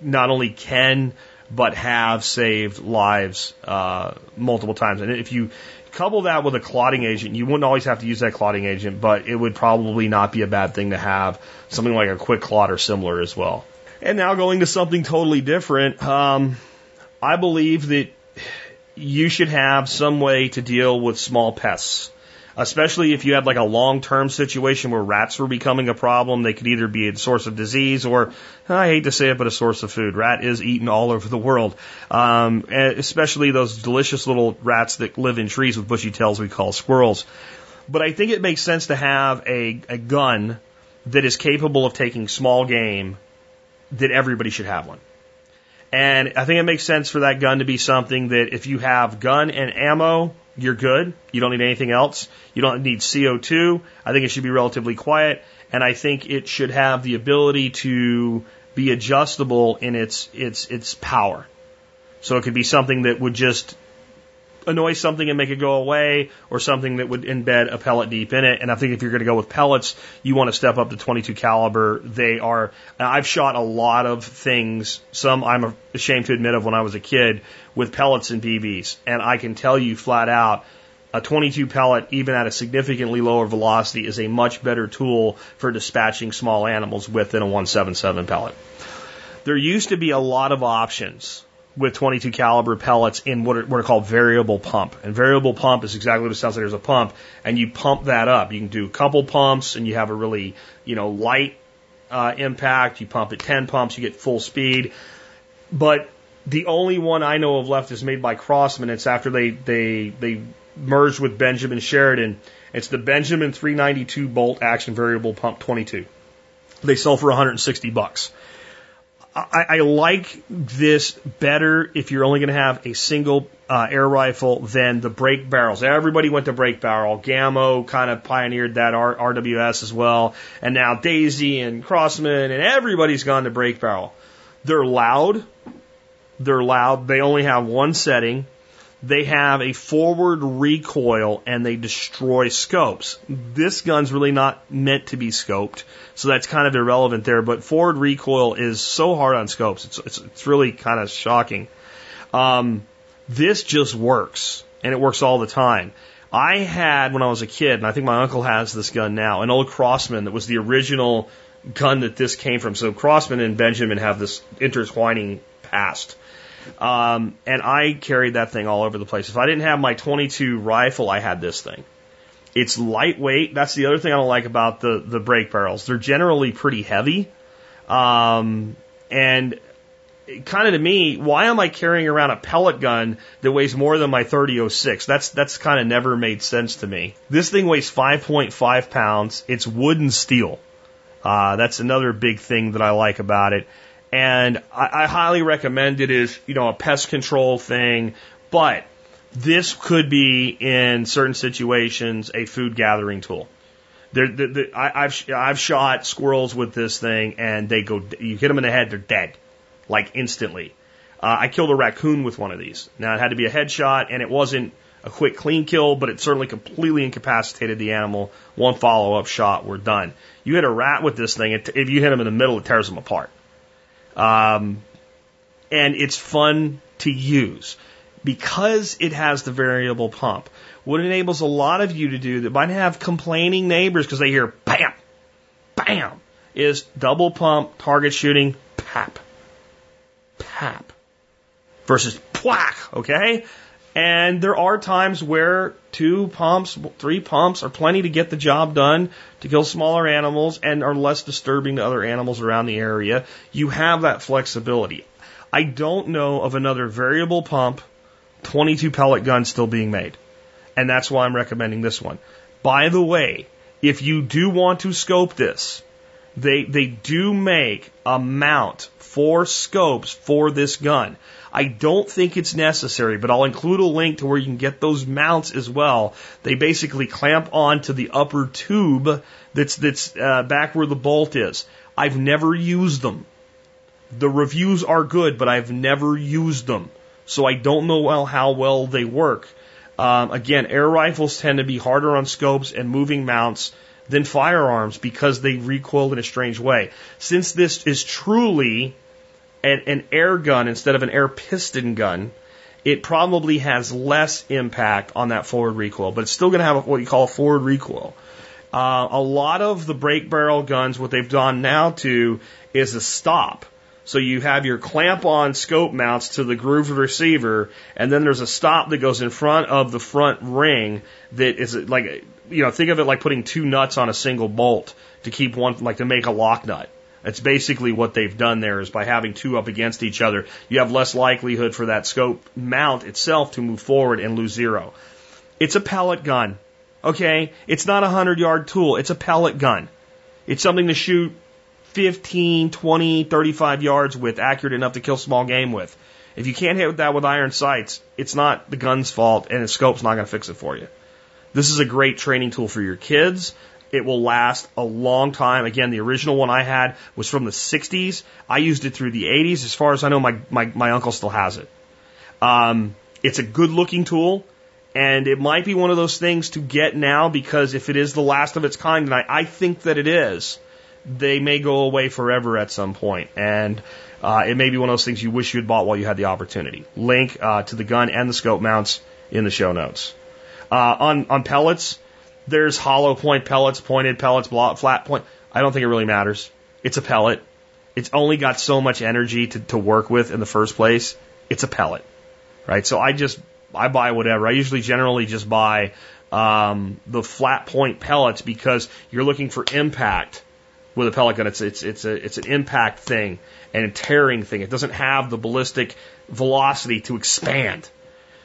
Speaker 1: not only can but have saved lives uh, multiple times. And if you couple that with a clotting agent, you wouldn't always have to use that clotting agent, but it would probably not be a bad thing to have something like a quick clot or similar as well. And now going to something totally different, um, I believe that you should have some way to deal with small pests especially if you had like a long term situation where rats were becoming a problem. They could either be a source of disease or, I hate to say it, but a source of food. Rat is eaten all over the world, um, especially those delicious little rats that live in trees with bushy tails we call squirrels. But I think it makes sense to have a, a gun that is capable of taking small game that everybody should have one. And I think it makes sense for that gun to be something that if you have gun and ammo, you're good. You don't need anything else. You don't need CO2. I think it should be relatively quiet, and I think it should have the ability to be adjustable in its its its power. So it could be something that would just annoy something and make it go away, or something that would embed a pellet deep in it. And I think if you're going to go with pellets, you want to step up to 22 caliber. They are. I've shot a lot of things. Some I'm ashamed to admit of when I was a kid with pellets and BBs, and I can tell you flat out. A 22 pellet, even at a significantly lower velocity, is a much better tool for dispatching small animals with than a 177 pellet. There used to be a lot of options with 22 caliber pellets in what are, what are called variable pump. And variable pump is exactly what it sounds like. There's a pump, and you pump that up. You can do a couple pumps, and you have a really you know light uh, impact. You pump at 10 pumps, you get full speed. But the only one I know of left is made by Crosman. It's after they they they merged with Benjamin Sheridan. It's the Benjamin 392 bolt action variable pump 22. They sell for 160 bucks. I, I like this better if you're only going to have a single uh, air rifle than the break barrels. Everybody went to break barrel. Gamo kind of pioneered that R- RWS as well, and now Daisy and Crosman and everybody's gone to break barrel. They're loud. They're loud. They only have one setting. They have a forward recoil and they destroy scopes. This gun's really not meant to be scoped. So that's kind of irrelevant there. But forward recoil is so hard on scopes. It's, it's, it's really kind of shocking. Um, this just works and it works all the time. I had when I was a kid, and I think my uncle has this gun now, an old Crosman that was the original gun that this came from. So Crosman and Benjamin have this intertwining past. Um, and I carried that thing all over the place. If I didn't have my 22 rifle, I had this thing. It's lightweight. That's the other thing I don't like about the the break barrels. They're generally pretty heavy. Um, and kind of to me, why am I carrying around a pellet gun that weighs more than my 3006? That's that's kind of never made sense to me. This thing weighs 5.5 pounds. It's wood and steel. Uh, that's another big thing that I like about it. And I, I highly recommend it as, you know, a pest control thing, but this could be in certain situations a food gathering tool. There, the, the, I, I've I've shot squirrels with this thing, and they go. You hit them in the head, they're dead, like instantly. Uh, I killed a raccoon with one of these. Now it had to be a headshot, and it wasn't a quick, clean kill, but it certainly completely incapacitated the animal. One follow up shot, we're done. You hit a rat with this thing, it, if you hit them in the middle, it tears them apart. Um, and it's fun to use because it has the variable pump. What enables a lot of you to do that might have complaining neighbors because they hear bam, bam, is double pump target shooting, pap, pap, versus pwack, okay? And there are times where two pumps, three pumps are plenty to get the job done to kill smaller animals and are less disturbing to other animals around the area. You have that flexibility. I don't know of another variable pump 22 pellet gun still being made. And that's why I'm recommending this one. By the way, if you do want to scope this, they, they do make a mount for scopes for this gun. I don't think it's necessary, but I'll include a link to where you can get those mounts as well. They basically clamp onto the upper tube that's that's uh, back where the bolt is. I've never used them. The reviews are good, but I've never used them, so I don't know well how well they work. Um, again, air rifles tend to be harder on scopes and moving mounts than firearms because they recoil in a strange way. Since this is truly an, an air gun instead of an air piston gun, it probably has less impact on that forward recoil, but it's still going to have what you call a forward recoil. Uh, a lot of the break barrel guns, what they've done now to is a stop. So you have your clamp on scope mounts to the groove receiver, and then there's a stop that goes in front of the front ring that is like, you know, think of it like putting two nuts on a single bolt to keep one, like to make a lock nut. That's basically what they've done there is by having two up against each other, you have less likelihood for that scope mount itself to move forward and lose zero. It's a pellet gun. Okay? It's not a 100 yard tool. It's a pellet gun. It's something to shoot 15, 20, 35 yards with, accurate enough to kill small game with. If you can't hit that with iron sights, it's not the gun's fault and the scope's not going to fix it for you. This is a great training tool for your kids. It will last a long time. Again, the original one I had was from the 60s. I used it through the 80s. As far as I know, my, my, my uncle still has it. Um, it's a good looking tool. And it might be one of those things to get now because if it is the last of its kind, and I, I think that it is, they may go away forever at some point. And uh, it may be one of those things you wish you had bought while you had the opportunity. Link uh, to the gun and the scope mounts in the show notes. Uh, on on pellets, there's hollow point pellets, pointed pellets, flat point. I don't think it really matters. It's a pellet. It's only got so much energy to, to work with in the first place. It's a pellet, right? So I just I buy whatever. I usually generally just buy um, the flat point pellets because you're looking for impact with a pellet gun. It's it's it's a it's an impact thing and a tearing thing. It doesn't have the ballistic velocity to expand.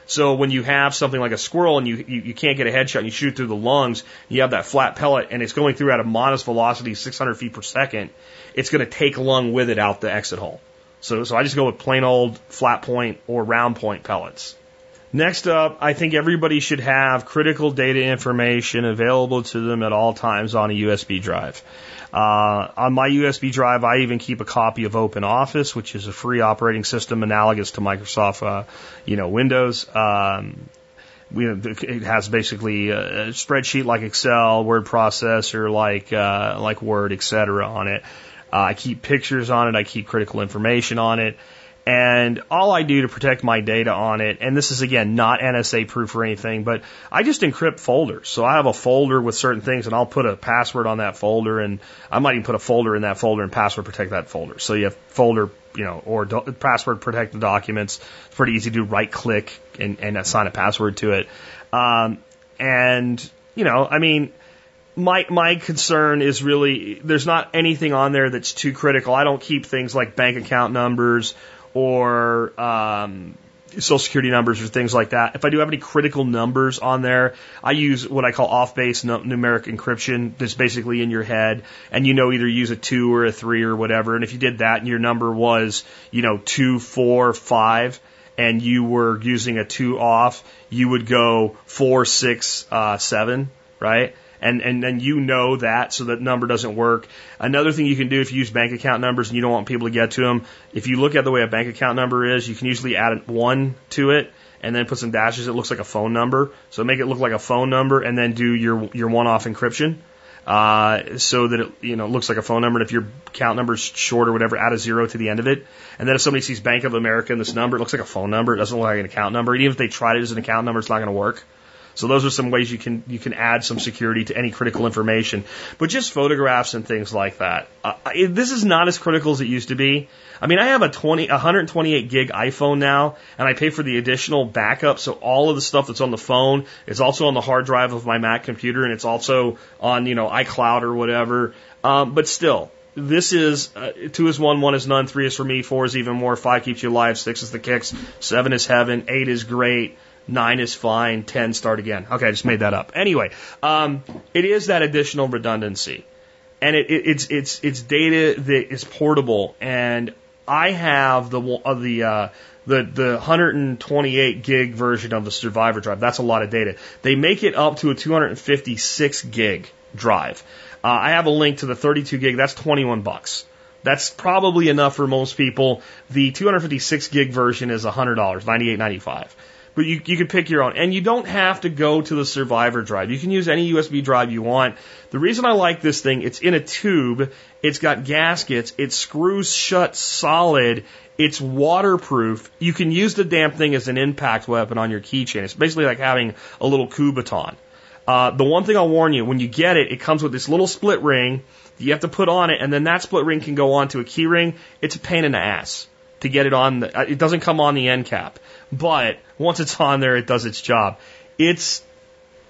Speaker 1: So when you have something like a squirrel and you, you, you can't get a headshot and you shoot through the lungs, you have that flat pellet and it's going through at a modest velocity, 600 feet per second, it's going to take lung with it out the exit hole. So, so I just go with plain old flat point or round point pellets. Next up, I think everybody should have critical data information available to them at all times on a USB drive. Uh, on my USB drive, I even keep a copy of Open Office, which is a free operating system analogous to Microsoft, uh, you know, Windows. Um, we, it has basically a spreadsheet like Excel, word processor like uh, like Word, etc. on it. Uh, I keep pictures on it. I keep critical information on it. And all I do to protect my data on it, and this is again not NSA proof or anything, but I just encrypt folders. So I have a folder with certain things and I'll put a password on that folder and I might even put a folder in that folder and password protect that folder. So you have folder, you know, or do, password protect the documents. It's pretty easy to right click and, and assign a password to it. Um, and, you know, I mean, my my concern is really there's not anything on there that's too critical. I don't keep things like bank account numbers or um, social security numbers or things like that. If I do have any critical numbers on there, I use what I call off base numeric encryption that's basically in your head and you know either use a two or a three or whatever. And if you did that and your number was, you know, two, four, five, and you were using a two off, you would go four, six, uh, seven, right? And and then you know that so that number doesn't work. Another thing you can do if you use bank account numbers and you don't want people to get to them, if you look at the way a bank account number is, you can usually add one to it and then put some dashes. It looks like a phone number, so make it look like a phone number, and then do your your one-off encryption. Uh, so that it you know looks like a phone number. And if your account number is short or whatever, add a zero to the end of it. And then if somebody sees Bank of America in this number, it looks like a phone number. It doesn't look like an account number. Even if they tried it as an account number, it's not going to work. So those are some ways you can you can add some security to any critical information. But just photographs and things like that. Uh, it, this is not as critical as it used to be. I mean, I have a 20, 128 gig iPhone now, and I pay for the additional backup. So all of the stuff that's on the phone is also on the hard drive of my Mac computer, and it's also on you know iCloud or whatever. Um, but still, this is uh, two is one, one is none, three is for me, four is even more, five keeps you alive, six is the kicks, seven is heaven, eight is great. Nine is fine. Ten, start again. Okay, I just made that up. Anyway, um, it is that additional redundancy, and it, it, it's it's it's data that is portable. And I have the uh, the uh, the the 128 gig version of the Survivor drive. That's a lot of data. They make it up to a 256 gig drive. Uh, I have a link to the 32 gig. That's 21 bucks. That's probably enough for most people. The 256 gig version is $100, 98.95. But you, you can pick your own. And you don't have to go to the survivor drive. You can use any USB drive you want. The reason I like this thing, it's in a tube, it's got gaskets, it screws shut solid, it's waterproof. You can use the damn thing as an impact weapon on your keychain. It's basically like having a little Kubotan. Uh, the one thing I'll warn you, when you get it, it comes with this little split ring that you have to put on it, and then that split ring can go onto a key ring. It's a pain in the ass to get it on. The, uh, it doesn't come on the end cap. But once it's on there, it does its job. It's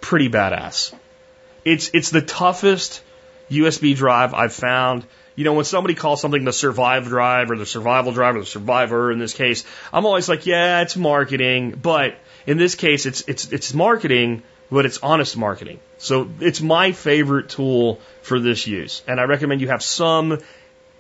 Speaker 1: pretty badass. It's it's the toughest USB drive I've found. You know, when somebody calls something the survive drive or the survival drive or the survivor in this case, I'm always like, yeah, it's marketing. But in this case, it's it's it's marketing, but it's honest marketing. So it's my favorite tool for this use, and I recommend you have some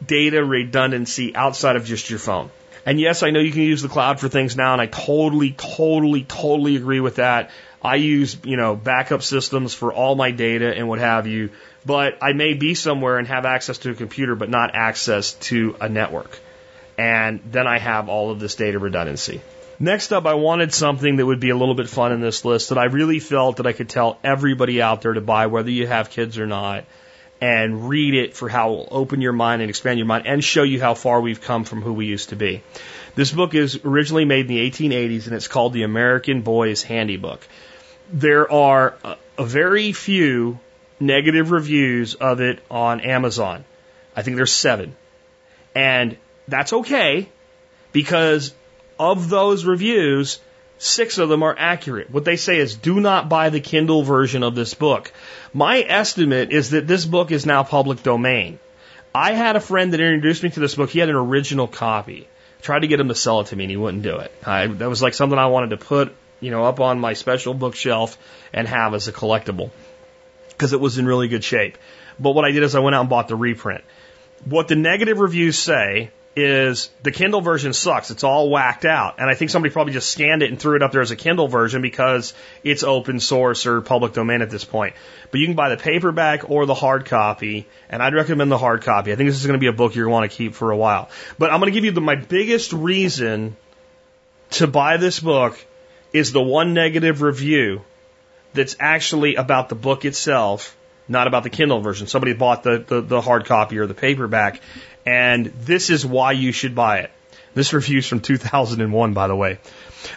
Speaker 1: data redundancy outside of just your phone. And yes, I know you can use the cloud for things now, and I totally, totally, totally agree with that. I use, you know, backup systems for all my data and what have you, but I may be somewhere and have access to a computer, but not access to a network. And then I have all of this data redundancy. Next up, I wanted something that would be a little bit fun in this list that I really felt that I could tell everybody out there to buy, whether you have kids or not and read it for how it will open your mind and expand your mind and show you how far we've come from who we used to be. This book is originally made in the 1880s and it's called The American Boy's Handybook. There are a, a very few negative reviews of it on Amazon. I think there's seven. And that's okay because of those reviews, six of them are accurate. What they say is do not buy the Kindle version of this book. My estimate is that this book is now public domain. I had a friend that introduced me to this book. He had an original copy. tried to get him to sell it to me and he wouldn't do it. I, that was like something I wanted to put, you know, up on my special bookshelf and have as a collectible because it was in really good shape. But what I did is I went out and bought the reprint. What the negative reviews say is the Kindle version sucks. It's all whacked out. And I think somebody probably just scanned it and threw it up there as a Kindle version because it's open source or public domain at this point. But you can buy the paperback or the hard copy, and I'd recommend the hard copy. I think this is going to be a book you're going to want to keep for a while. But I'm going to give you the, my biggest reason to buy this book is the one negative review that's actually about the book itself, not about the Kindle version. Somebody bought the, the, the hard copy or the paperback, and this is why you should buy it. This review's from 2001, by the way.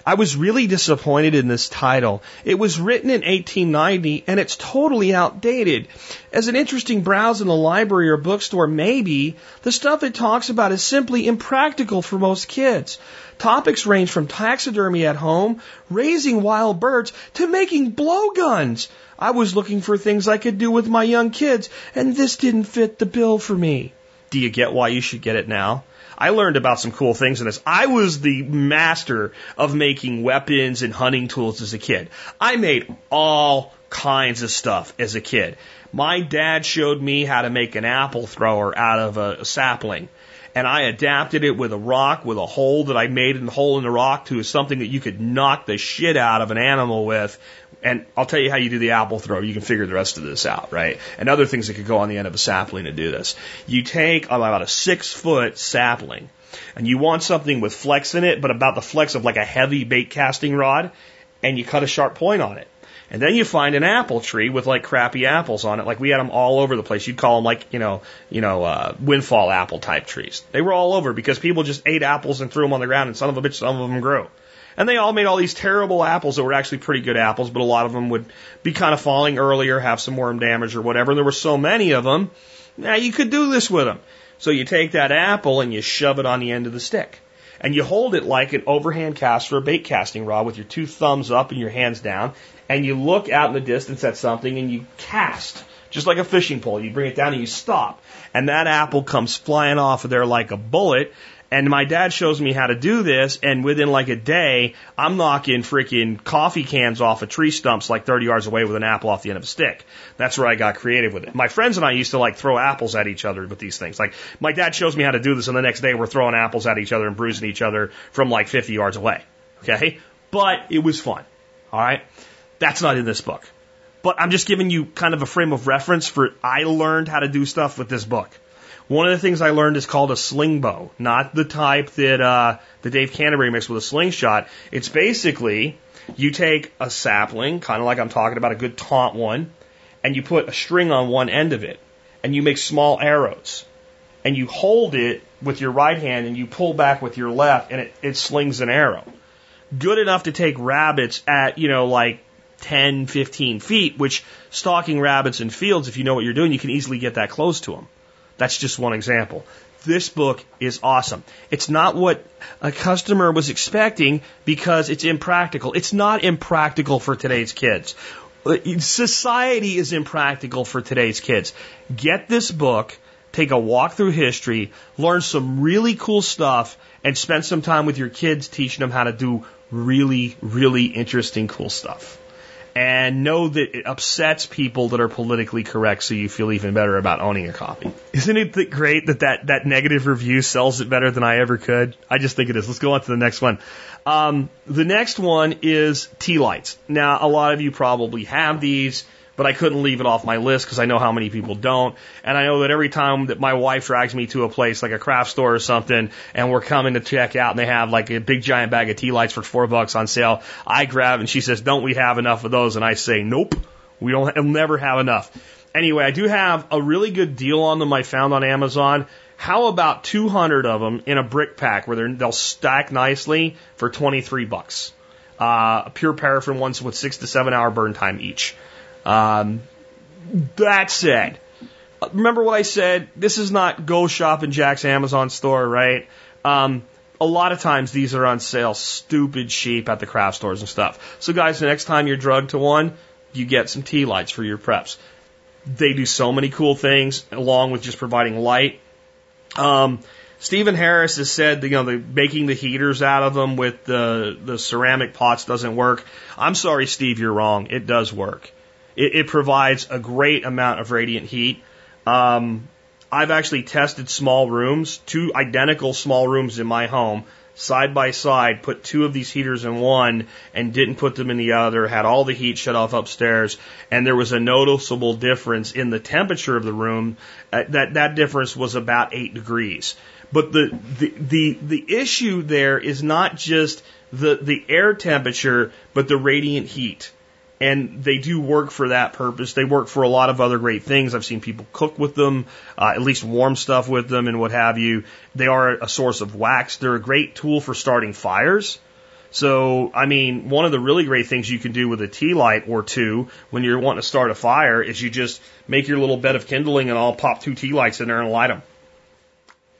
Speaker 1: I was really disappointed in this title. It was written in 1890 and it's totally outdated. As an interesting browse in the library or bookstore, maybe, the stuff it talks about is simply impractical for most kids. Topics range from taxidermy at home, raising wild birds, to making blowguns. I was looking for things I could do with my young kids, and this didn't fit the bill for me. Do you get why you should get it now? I learned about some cool things in this. I was the master of making weapons and hunting tools as a kid. I made all kinds of stuff as a kid. My dad showed me how to make an apple thrower out of a, sapling. And I adapted it with a rock, with a hole that I made in the hole in the rock to something that you could knock the shit out of an animal with and I'll tell you how you do the apple throw. You can figure the rest of this out, right? And other things that could go on the end of a sapling to do this. You take about a six foot sapling and you want something with flex in it, but about the flex of like a heavy bait casting rod and you cut a sharp point on it. And then you find an apple tree with like crappy apples on it. Like we had them all over the place. You'd call them like, you know, you know, uh, windfall apple type trees. They were all over because people just ate apples and threw them on the ground and son of a bitch, some of them grew. And they all made all these terrible apples that were actually pretty good apples, but a lot of them would be kind of falling earlier, have some worm damage or whatever. And there were so many of them. Now you could do this with them. So you take that apple and you shove it on the end of the stick. And you hold it like an overhand cast for a bait casting rod with your two thumbs up and your hands down. And you look out in the distance at something and you cast, just like a fishing pole. You bring it down and you stop. And that apple comes flying off of there like a bullet. And my dad shows me how to do this, and within like a day, I'm knocking freaking coffee cans off of tree stumps like 30 yards away with an apple off the end of a stick. That's where I got creative with it. My friends and I used to like throw apples at each other with these things. Like my dad shows me how to do this, and the next day we're throwing apples at each other and bruising each other from like 50 yards away. Okay? But it was fun. All right? That's not in this book. But I'm just giving you kind of a frame of reference for I learned how to do stuff with this book. One of the things I learned is called a sling bow, not the type that uh, the Dave Canterbury mixed with a slingshot. It's basically you take a sapling, kind of like I'm talking about, a good taunt one, and you put a string on one end of it, and you make small arrows, and you hold it with your right hand, and you pull back with your left, and it, it slings an arrow. Good enough to take rabbits at, you know, like 10, 15 feet, which stalking rabbits in fields, if you know what you're doing, you can easily get that close to them. That's just one example. This book is awesome. It's not what a customer was expecting because it's impractical. It's not impractical for today's kids. Uh, society is impractical for today's kids. Get this book, take a walk through history, learn some really cool stuff, and spend some time with your kids teaching them how to do really, really interesting, cool stuff and know that it upsets people that are politically correct so you feel even better about owning a copy. Isn't it great that that, that negative review sells it better than I ever could? I just think it is. Let's go on to the next one. Um, the next one is tea lights. Now, a lot of you probably have these but I couldn't leave it off my list because I know how many people don't. And I know that every time that my wife drags me to a place like a craft store or something and we're coming to check out and they have like a big giant bag of tea lights for four bucks on sale, I grab and she says, don't we have enough of those? And I say, nope, we don't we'll never have enough. Anyway, I do have a really good deal on them I found on Amazon. How about 200 of them in a brick pack where they'll stack nicely for 23 bucks? Uh, pure paraffin ones with six to seven hour burn time each. Um, that said, remember what I said? This is not go shop in Jack's Amazon store, right? Um, a lot of times these are on sale, stupid cheap at the craft stores and stuff. So guys, the next time you're drugged to one, you get some tea lights for your preps. They do so many cool things along with just providing light. Um, Steven Harris has said, you know, the, making the heaters out of them with the, the ceramic pots doesn't work. I'm sorry, Steve, you're wrong. It does work. It, it provides a great amount of radiant heat. Um, I've actually tested small rooms, two identical small rooms in my home, side by side, put two of these heaters in one and didn't put them in the other, had all the heat shut off upstairs, and there was a noticeable difference in the temperature of the room. Uh, that that difference was about eight degrees. But the, the the the issue there is not just the the air temperature, but the radiant heat and they do work for that purpose. They work for a lot of other great things. I've seen people cook with them, uh, at least warm stuff with them, and what have you. They are a source of wax. They're a great tool for starting fires. So, I mean, one of the really great things you can do with a tea light or two when you're wanting to start a fire is you just make your little bed of kindling and I'll pop two tea lights in there and light them.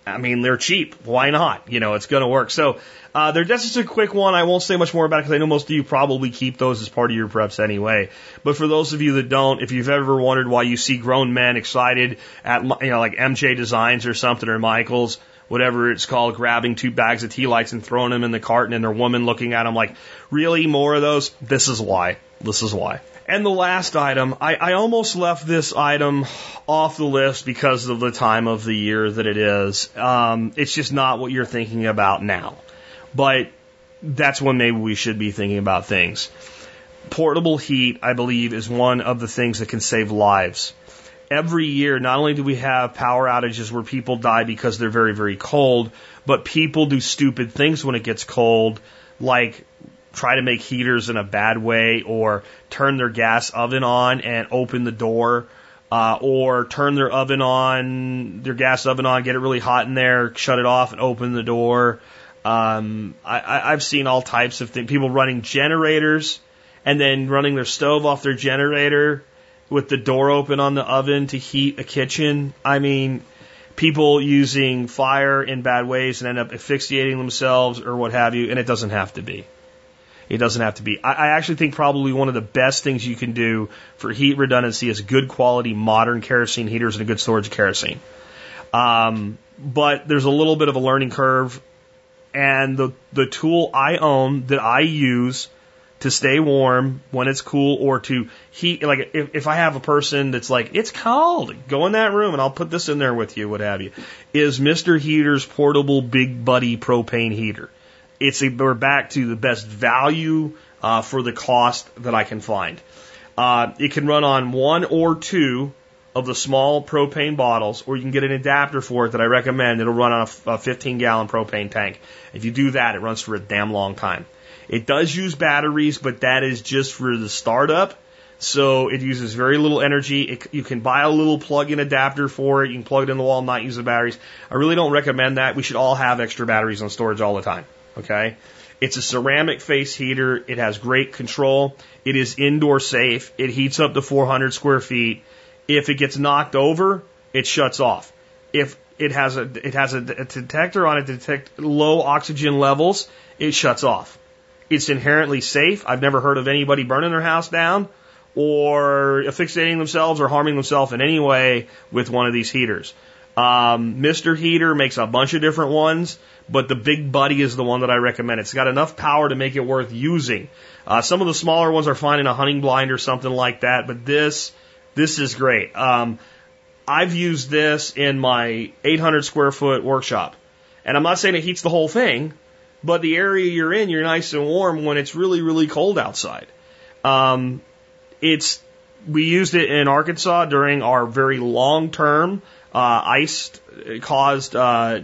Speaker 1: I mean, they're cheap. Why not? You know, it's going to work. So, uh, they're just a quick one. I won't say much more about it because I know most of you probably keep those as part of your preps anyway. But for those of you that don't, if you've ever wondered why you see grown men excited at, you know, like MJ Designs or something or Michaels, whatever it's called, grabbing two bags of tea lights and throwing them in the carton and their woman looking at them like, really more of those? This is why. This is why. And the last item, I, I almost left this item off the list because of the time of the year that it is. Um, it's just not what you're thinking about now. But that's when maybe we should be thinking about things. Portable heat, I believe, is one of the things that can save lives. Every year, not only do we have power outages where people die because they're very, very cold, but people do stupid things when it gets cold, like try to make heaters in a bad way or turn their gas oven on and open the door uh, or turn their oven on, their gas oven on, get it really hot in there, shut it off and open the door. Um, I, I've seen all types of things. People running generators and then running their stove off their generator with the door open on the oven to heat a kitchen. I mean, people using fire in bad ways and end up asphyxiating themselves or what have you, and it doesn't have to be. It doesn't have to be. I, I actually think probably one of the best things you can do for heat redundancy is good quality modern kerosene heaters and a good storage of kerosene. Um, but there's a little bit of a learning curve, and the the tool I own that I use to stay warm when it's cool or to heat. Like if, if I have a person that's like, it's cold, go in that room and I'll put this in there with you, what have you, is Mr. Heater's portable big buddy propane heater. It's a, we're back to the best value uh, for the cost that I can find. Uh, it can run on one or two of the small propane bottles, or you can get an adapter for it that I recommend. It'll run on a, a 15 gallon propane tank. If you do that, it runs for a damn long time. It does use batteries, but that is just for the startup. So it uses very little energy. It, you can buy a little plug-in adapter for it. You can plug it in the wall and not use the batteries. I really don't recommend that. We should all have extra batteries on storage all the time. Okay. It's a ceramic face heater. It has great control. It is indoor safe. It heats up to 400 square feet. If it gets knocked over, it shuts off. If it has a it has a, detector on it to detect low oxygen levels, it shuts off. It's inherently safe. I've never heard of anybody burning their house down or asphyxiating themselves or harming themselves in any way with one of these heaters. Um, Mr. Heater makes a bunch of different ones, but the Big Buddy is the one that I recommend. It's got enough power to make it worth using. Uh, some of the smaller ones are fine in a hunting blind or something like that, but this, this is great. Um, I've used this in my 800 square foot workshop. And I'm not saying it heats the whole thing, but the area you're in, you're nice and warm when it's really, really cold outside. Um, it's we used it in Arkansas during our very long term uh, ice caused uh,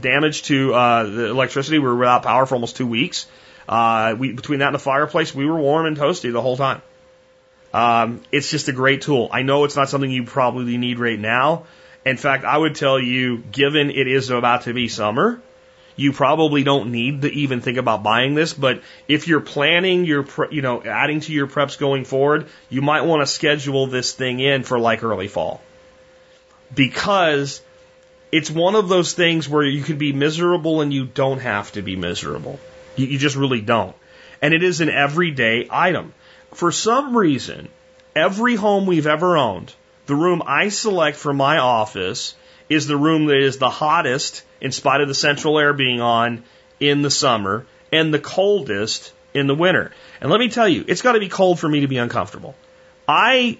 Speaker 1: damage to uh, the electricity. We were without power for almost two weeks. Uh, we, between that and the fireplace, we were warm and toasty the whole time. Um, it's just a great tool. I know it's not something you probably need right now. In fact, I would tell you, given it is about to be summer, you probably don't need to even think about buying this, but if you're planning your, you know, adding to your preps going forward, you might want to schedule this thing in for like early fall. Because it's one of those things where you can be miserable and you don't have to be miserable. You, you just really don't. And it is an everyday item. For some reason, every home we've ever owned, the room I select for my office is the room that is the hottest in spite of the central air being on in the summer and the coldest in the winter. And let me tell you, it's got to be cold for me to be uncomfortable. I,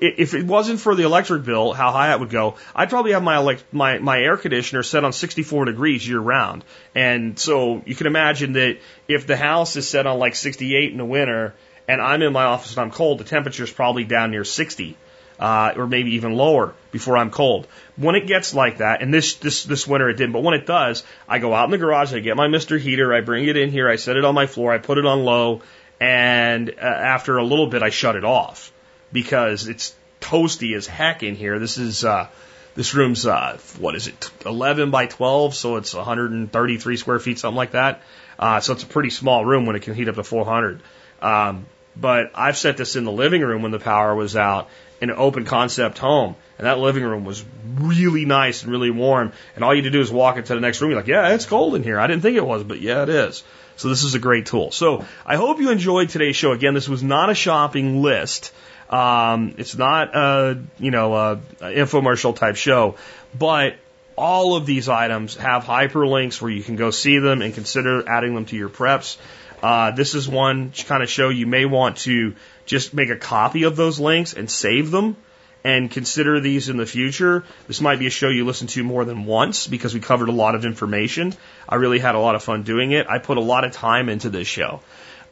Speaker 1: if it wasn't for the electric bill, how high it would go, I'd probably have my elect, my my air conditioner set on 64 degrees year round. And so you can imagine that if the house is set on like 68 in the winter, and I'm in my office and I'm cold, the temperature is probably down near 60 uh, or maybe even lower before I'm cold. When it gets like that, and this this this winter it didn't, but when it does, I go out in the garage, I get my Mister Heater, I bring it in here, I set it on my floor, I put it on low, and uh, after a little bit, I shut it off because it's toasty as heck in here. This is uh, this room's uh, what is it, 11 by 12, so it's 133 square feet, something like that. Uh, so it's a pretty small room when it can heat up to 400. Um, but I've set this in the living room when the power was out, in an open concept home. And that living room was really nice and really warm. And all you had to do is walk into the next room. You're like, yeah, it's cold in here. I didn't think it was, but yeah, it is. So this is a great tool. So I hope you enjoyed today's show. Again, this was not a shopping list. Um, it's not a, you know, a, infomercial type show, but all of these items have hyperlinks where you can go see them and consider adding them to your preps. Uh, this is one kind of show you may want to just make a copy of those links and save them and consider these in the future. This might be a show you listen to more than once because we covered a lot of information. I really had a lot of fun doing it. I put a lot of time into this show.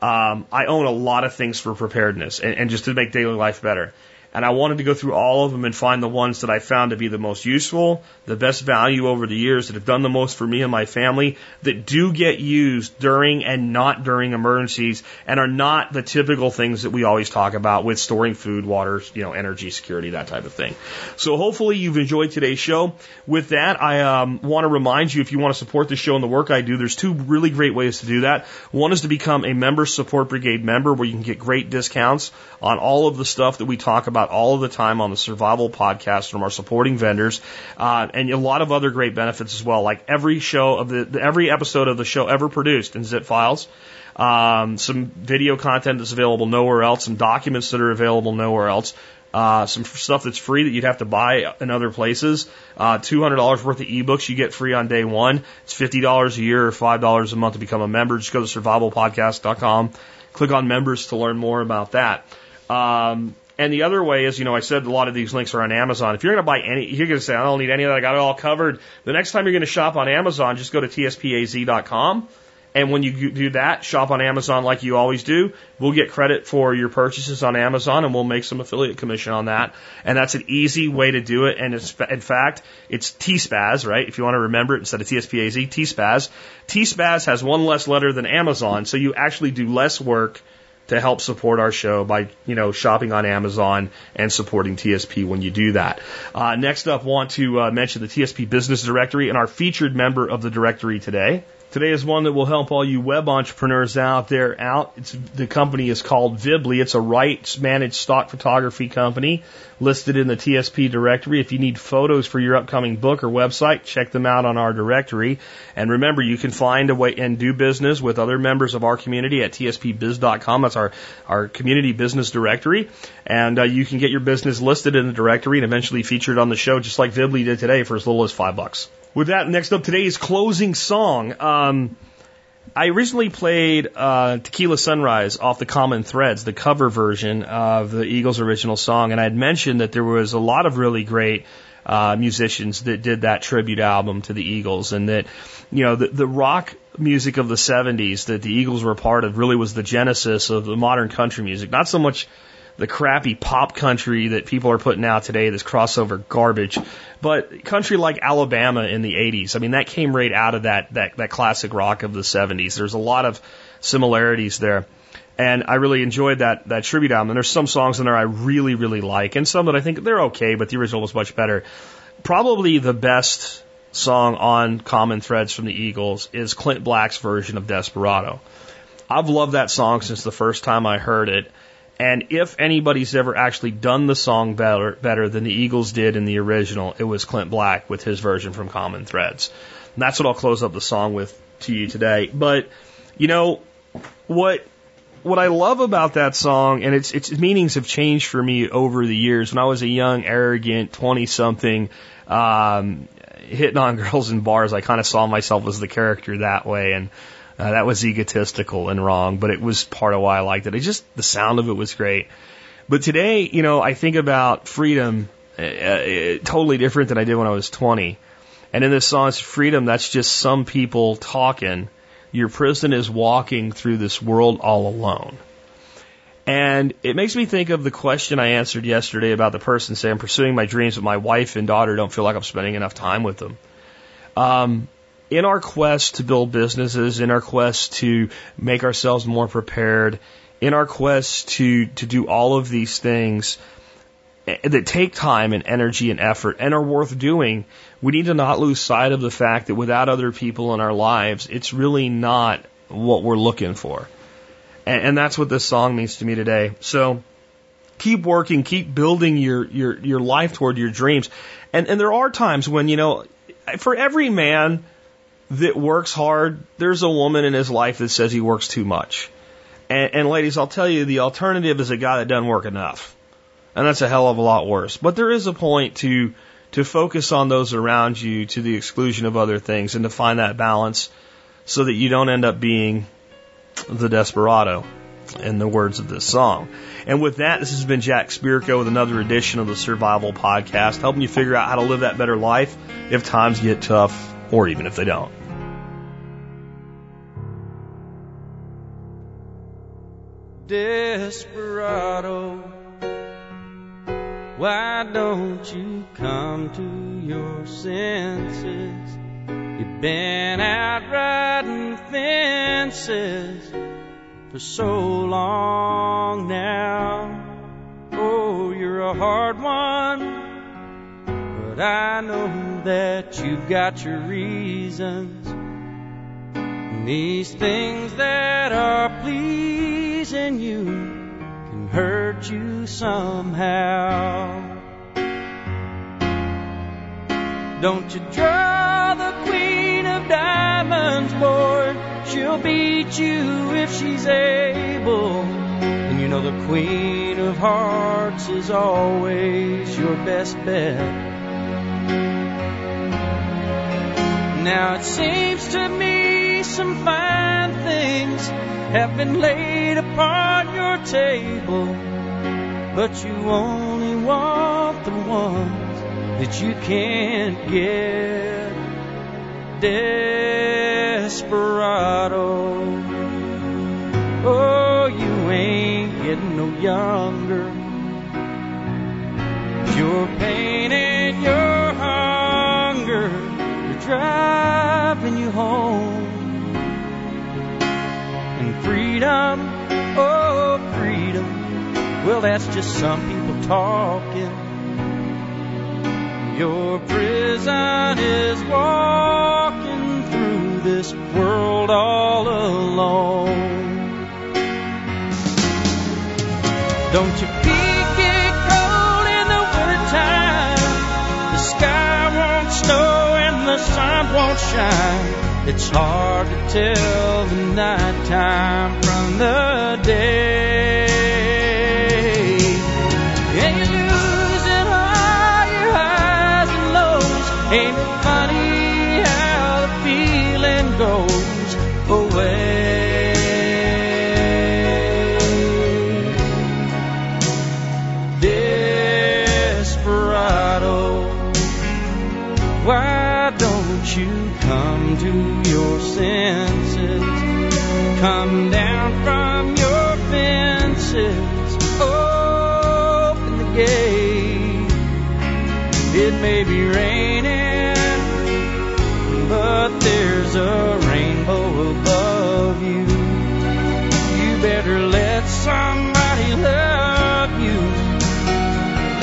Speaker 1: Um, I own a lot of things for preparedness and, and just to make daily life better. And I wanted to go through all of them and find the ones that I found to be the most useful, the best value over the years, that have done the most for me and my family, that do get used during and not during emergencies, and are not the typical things that we always talk about with storing food, water, you know, energy security, that type of thing. So hopefully you've enjoyed today's show. With that, I um, want to remind you if you want to support the show and the work I do, there's two really great ways to do that. One is to become a member support brigade member where you can get great discounts on all of the stuff that we talk about all of the time on the survival podcast from our supporting vendors, uh, and a lot of other great benefits as well, like every show of the, every episode of the show ever produced in zip files. Um, some video content that's available nowhere else, some documents that are available nowhere else, uh, some stuff that's free that you'd have to buy in other places. Uh, $200 worth of ebooks you get free on day one. It's $50 a year or $5 a month to become a member. Just go to survivalpodcast.com, click on members to learn more about that. Um, and the other way is, you know, I said a lot of these links are on Amazon. If you're going to buy any, you're going to say, I don't need any of that. I got it all covered. The next time you're going to shop on Amazon, just go to tspaz.com. And when you do that, shop on Amazon like you always do. We'll get credit for your purchases on Amazon and we'll make some affiliate commission on that. And that's an easy way to do it. And it's, in fact, it's TSPAZ, right? If you want to remember it instead of TSPAZ, TSPAZ. TSPAZ has one less letter than Amazon. So you actually do less work to help support our show by, you know, shopping on Amazon and supporting TSP when you do that. Uh, next up, want to uh, mention the TSP Business Directory and our featured member of the directory today. Today is one that will help all you web entrepreneurs out there out. It's, the company is called Vibly. It's a rights managed stock photography company listed in the TSP directory. If you need photos for your upcoming book or website, check them out on our directory. And remember, you can find a way and do business with other members of our community at tspbiz.com. That's our, our community business directory. And uh, you can get your business listed in the directory and eventually featured on the show, just like Vibly did today for as little as five bucks. With that, next up today's closing song. Um, I recently played uh, Tequila Sunrise off the Common Threads, the cover version of the Eagles' original song, and I had mentioned that there was a lot of really great uh, musicians that did that tribute album to the Eagles, and that you know the, the rock music of the '70s that the Eagles were a part of really was the genesis of the modern country music. Not so much the crappy pop country that people are putting out today, this crossover garbage. But country like Alabama in the 80s, I mean, that came right out of that, that, that classic rock of the 70s. There's a lot of similarities there. And I really enjoyed that, that tribute album. And there's some songs in there I really, really like, and some that I think they're okay, but the original was much better. Probably the best song on Common Threads from the Eagles is Clint Black's version of Desperado. I've loved that song since the first time I heard it. And if anybody's ever actually done the song better, better than the Eagles did in the original, it was Clint Black with his version from Common Threads. And that's what I'll close up the song with to you today. But, you know, what, what I love about that song, and its, its meanings have changed for me over the years. When I was a young, arrogant, 20 something, um, hitting on <laughs> girls in bars, I kind of saw myself as the character that way. And, uh, that was egotistical and wrong, but it was part of why I liked it. It just, the sound of it was great. But today, you know, I think about freedom uh, uh, totally different than I did when I was 20. And in this song, it's freedom, that's just some people talking. Your prison is walking through this world all alone. And it makes me think of the question I answered yesterday about the person saying, I'm pursuing my dreams, but my wife and daughter don't feel like I'm spending enough time with them. Um, in our quest to build businesses, in our quest to make ourselves more prepared, in our quest to, to do all of these things eh, that take time and energy and effort and are worth doing, we need to not lose sight of the fact that without other people in our lives, it's really not what we're looking for. And, and that's what this song means to me today. So keep working, keep building your, your, your life toward your dreams. And, and there are times when, you know, for every man, that works hard, there's a woman in his life that says he works too much. And, and ladies, I'll tell you, the alternative is a guy that doesn't work enough. And that's a hell of a lot worse. But there is a point to, to focus on those around you to the exclusion of other things and to find that balance so that you don't end up being the desperado in the words of this song. And with that, this has been Jack Spirko with another edition of the Survival Podcast, helping you figure out how to live that better life if times get tough or even if they don't.
Speaker 2: Desperado,
Speaker 3: Why don't you come to your senses? You've been out riding fences for so long now. Oh, you're a hard one, but I know that you've got your reasons. And these things that are pleasing you can hurt you somehow. Don't you draw the queen of diamonds, boy. She'll beat you if she's able. And you know the queen of hearts is always your best bet. Now it seems to me some fine things have been laid upon your table, but you only want the ones that you can't get. Desperado. Oh, you ain't getting no younger. Your pain and your hunger are driving you home. And freedom, oh, freedom. Well, that's just some people talking. Your prison is walking through this world all alone. Don't you peek it cold in the wintertime? The sky won't snow and the sun won't shine. It's hard to tell the nighttime from the day. Raining, but there's a rainbow above you. You better let somebody love you.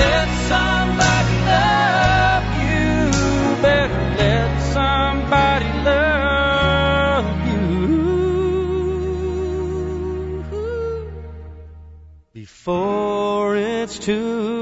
Speaker 3: Let somebody love you. Better let somebody love you before it's too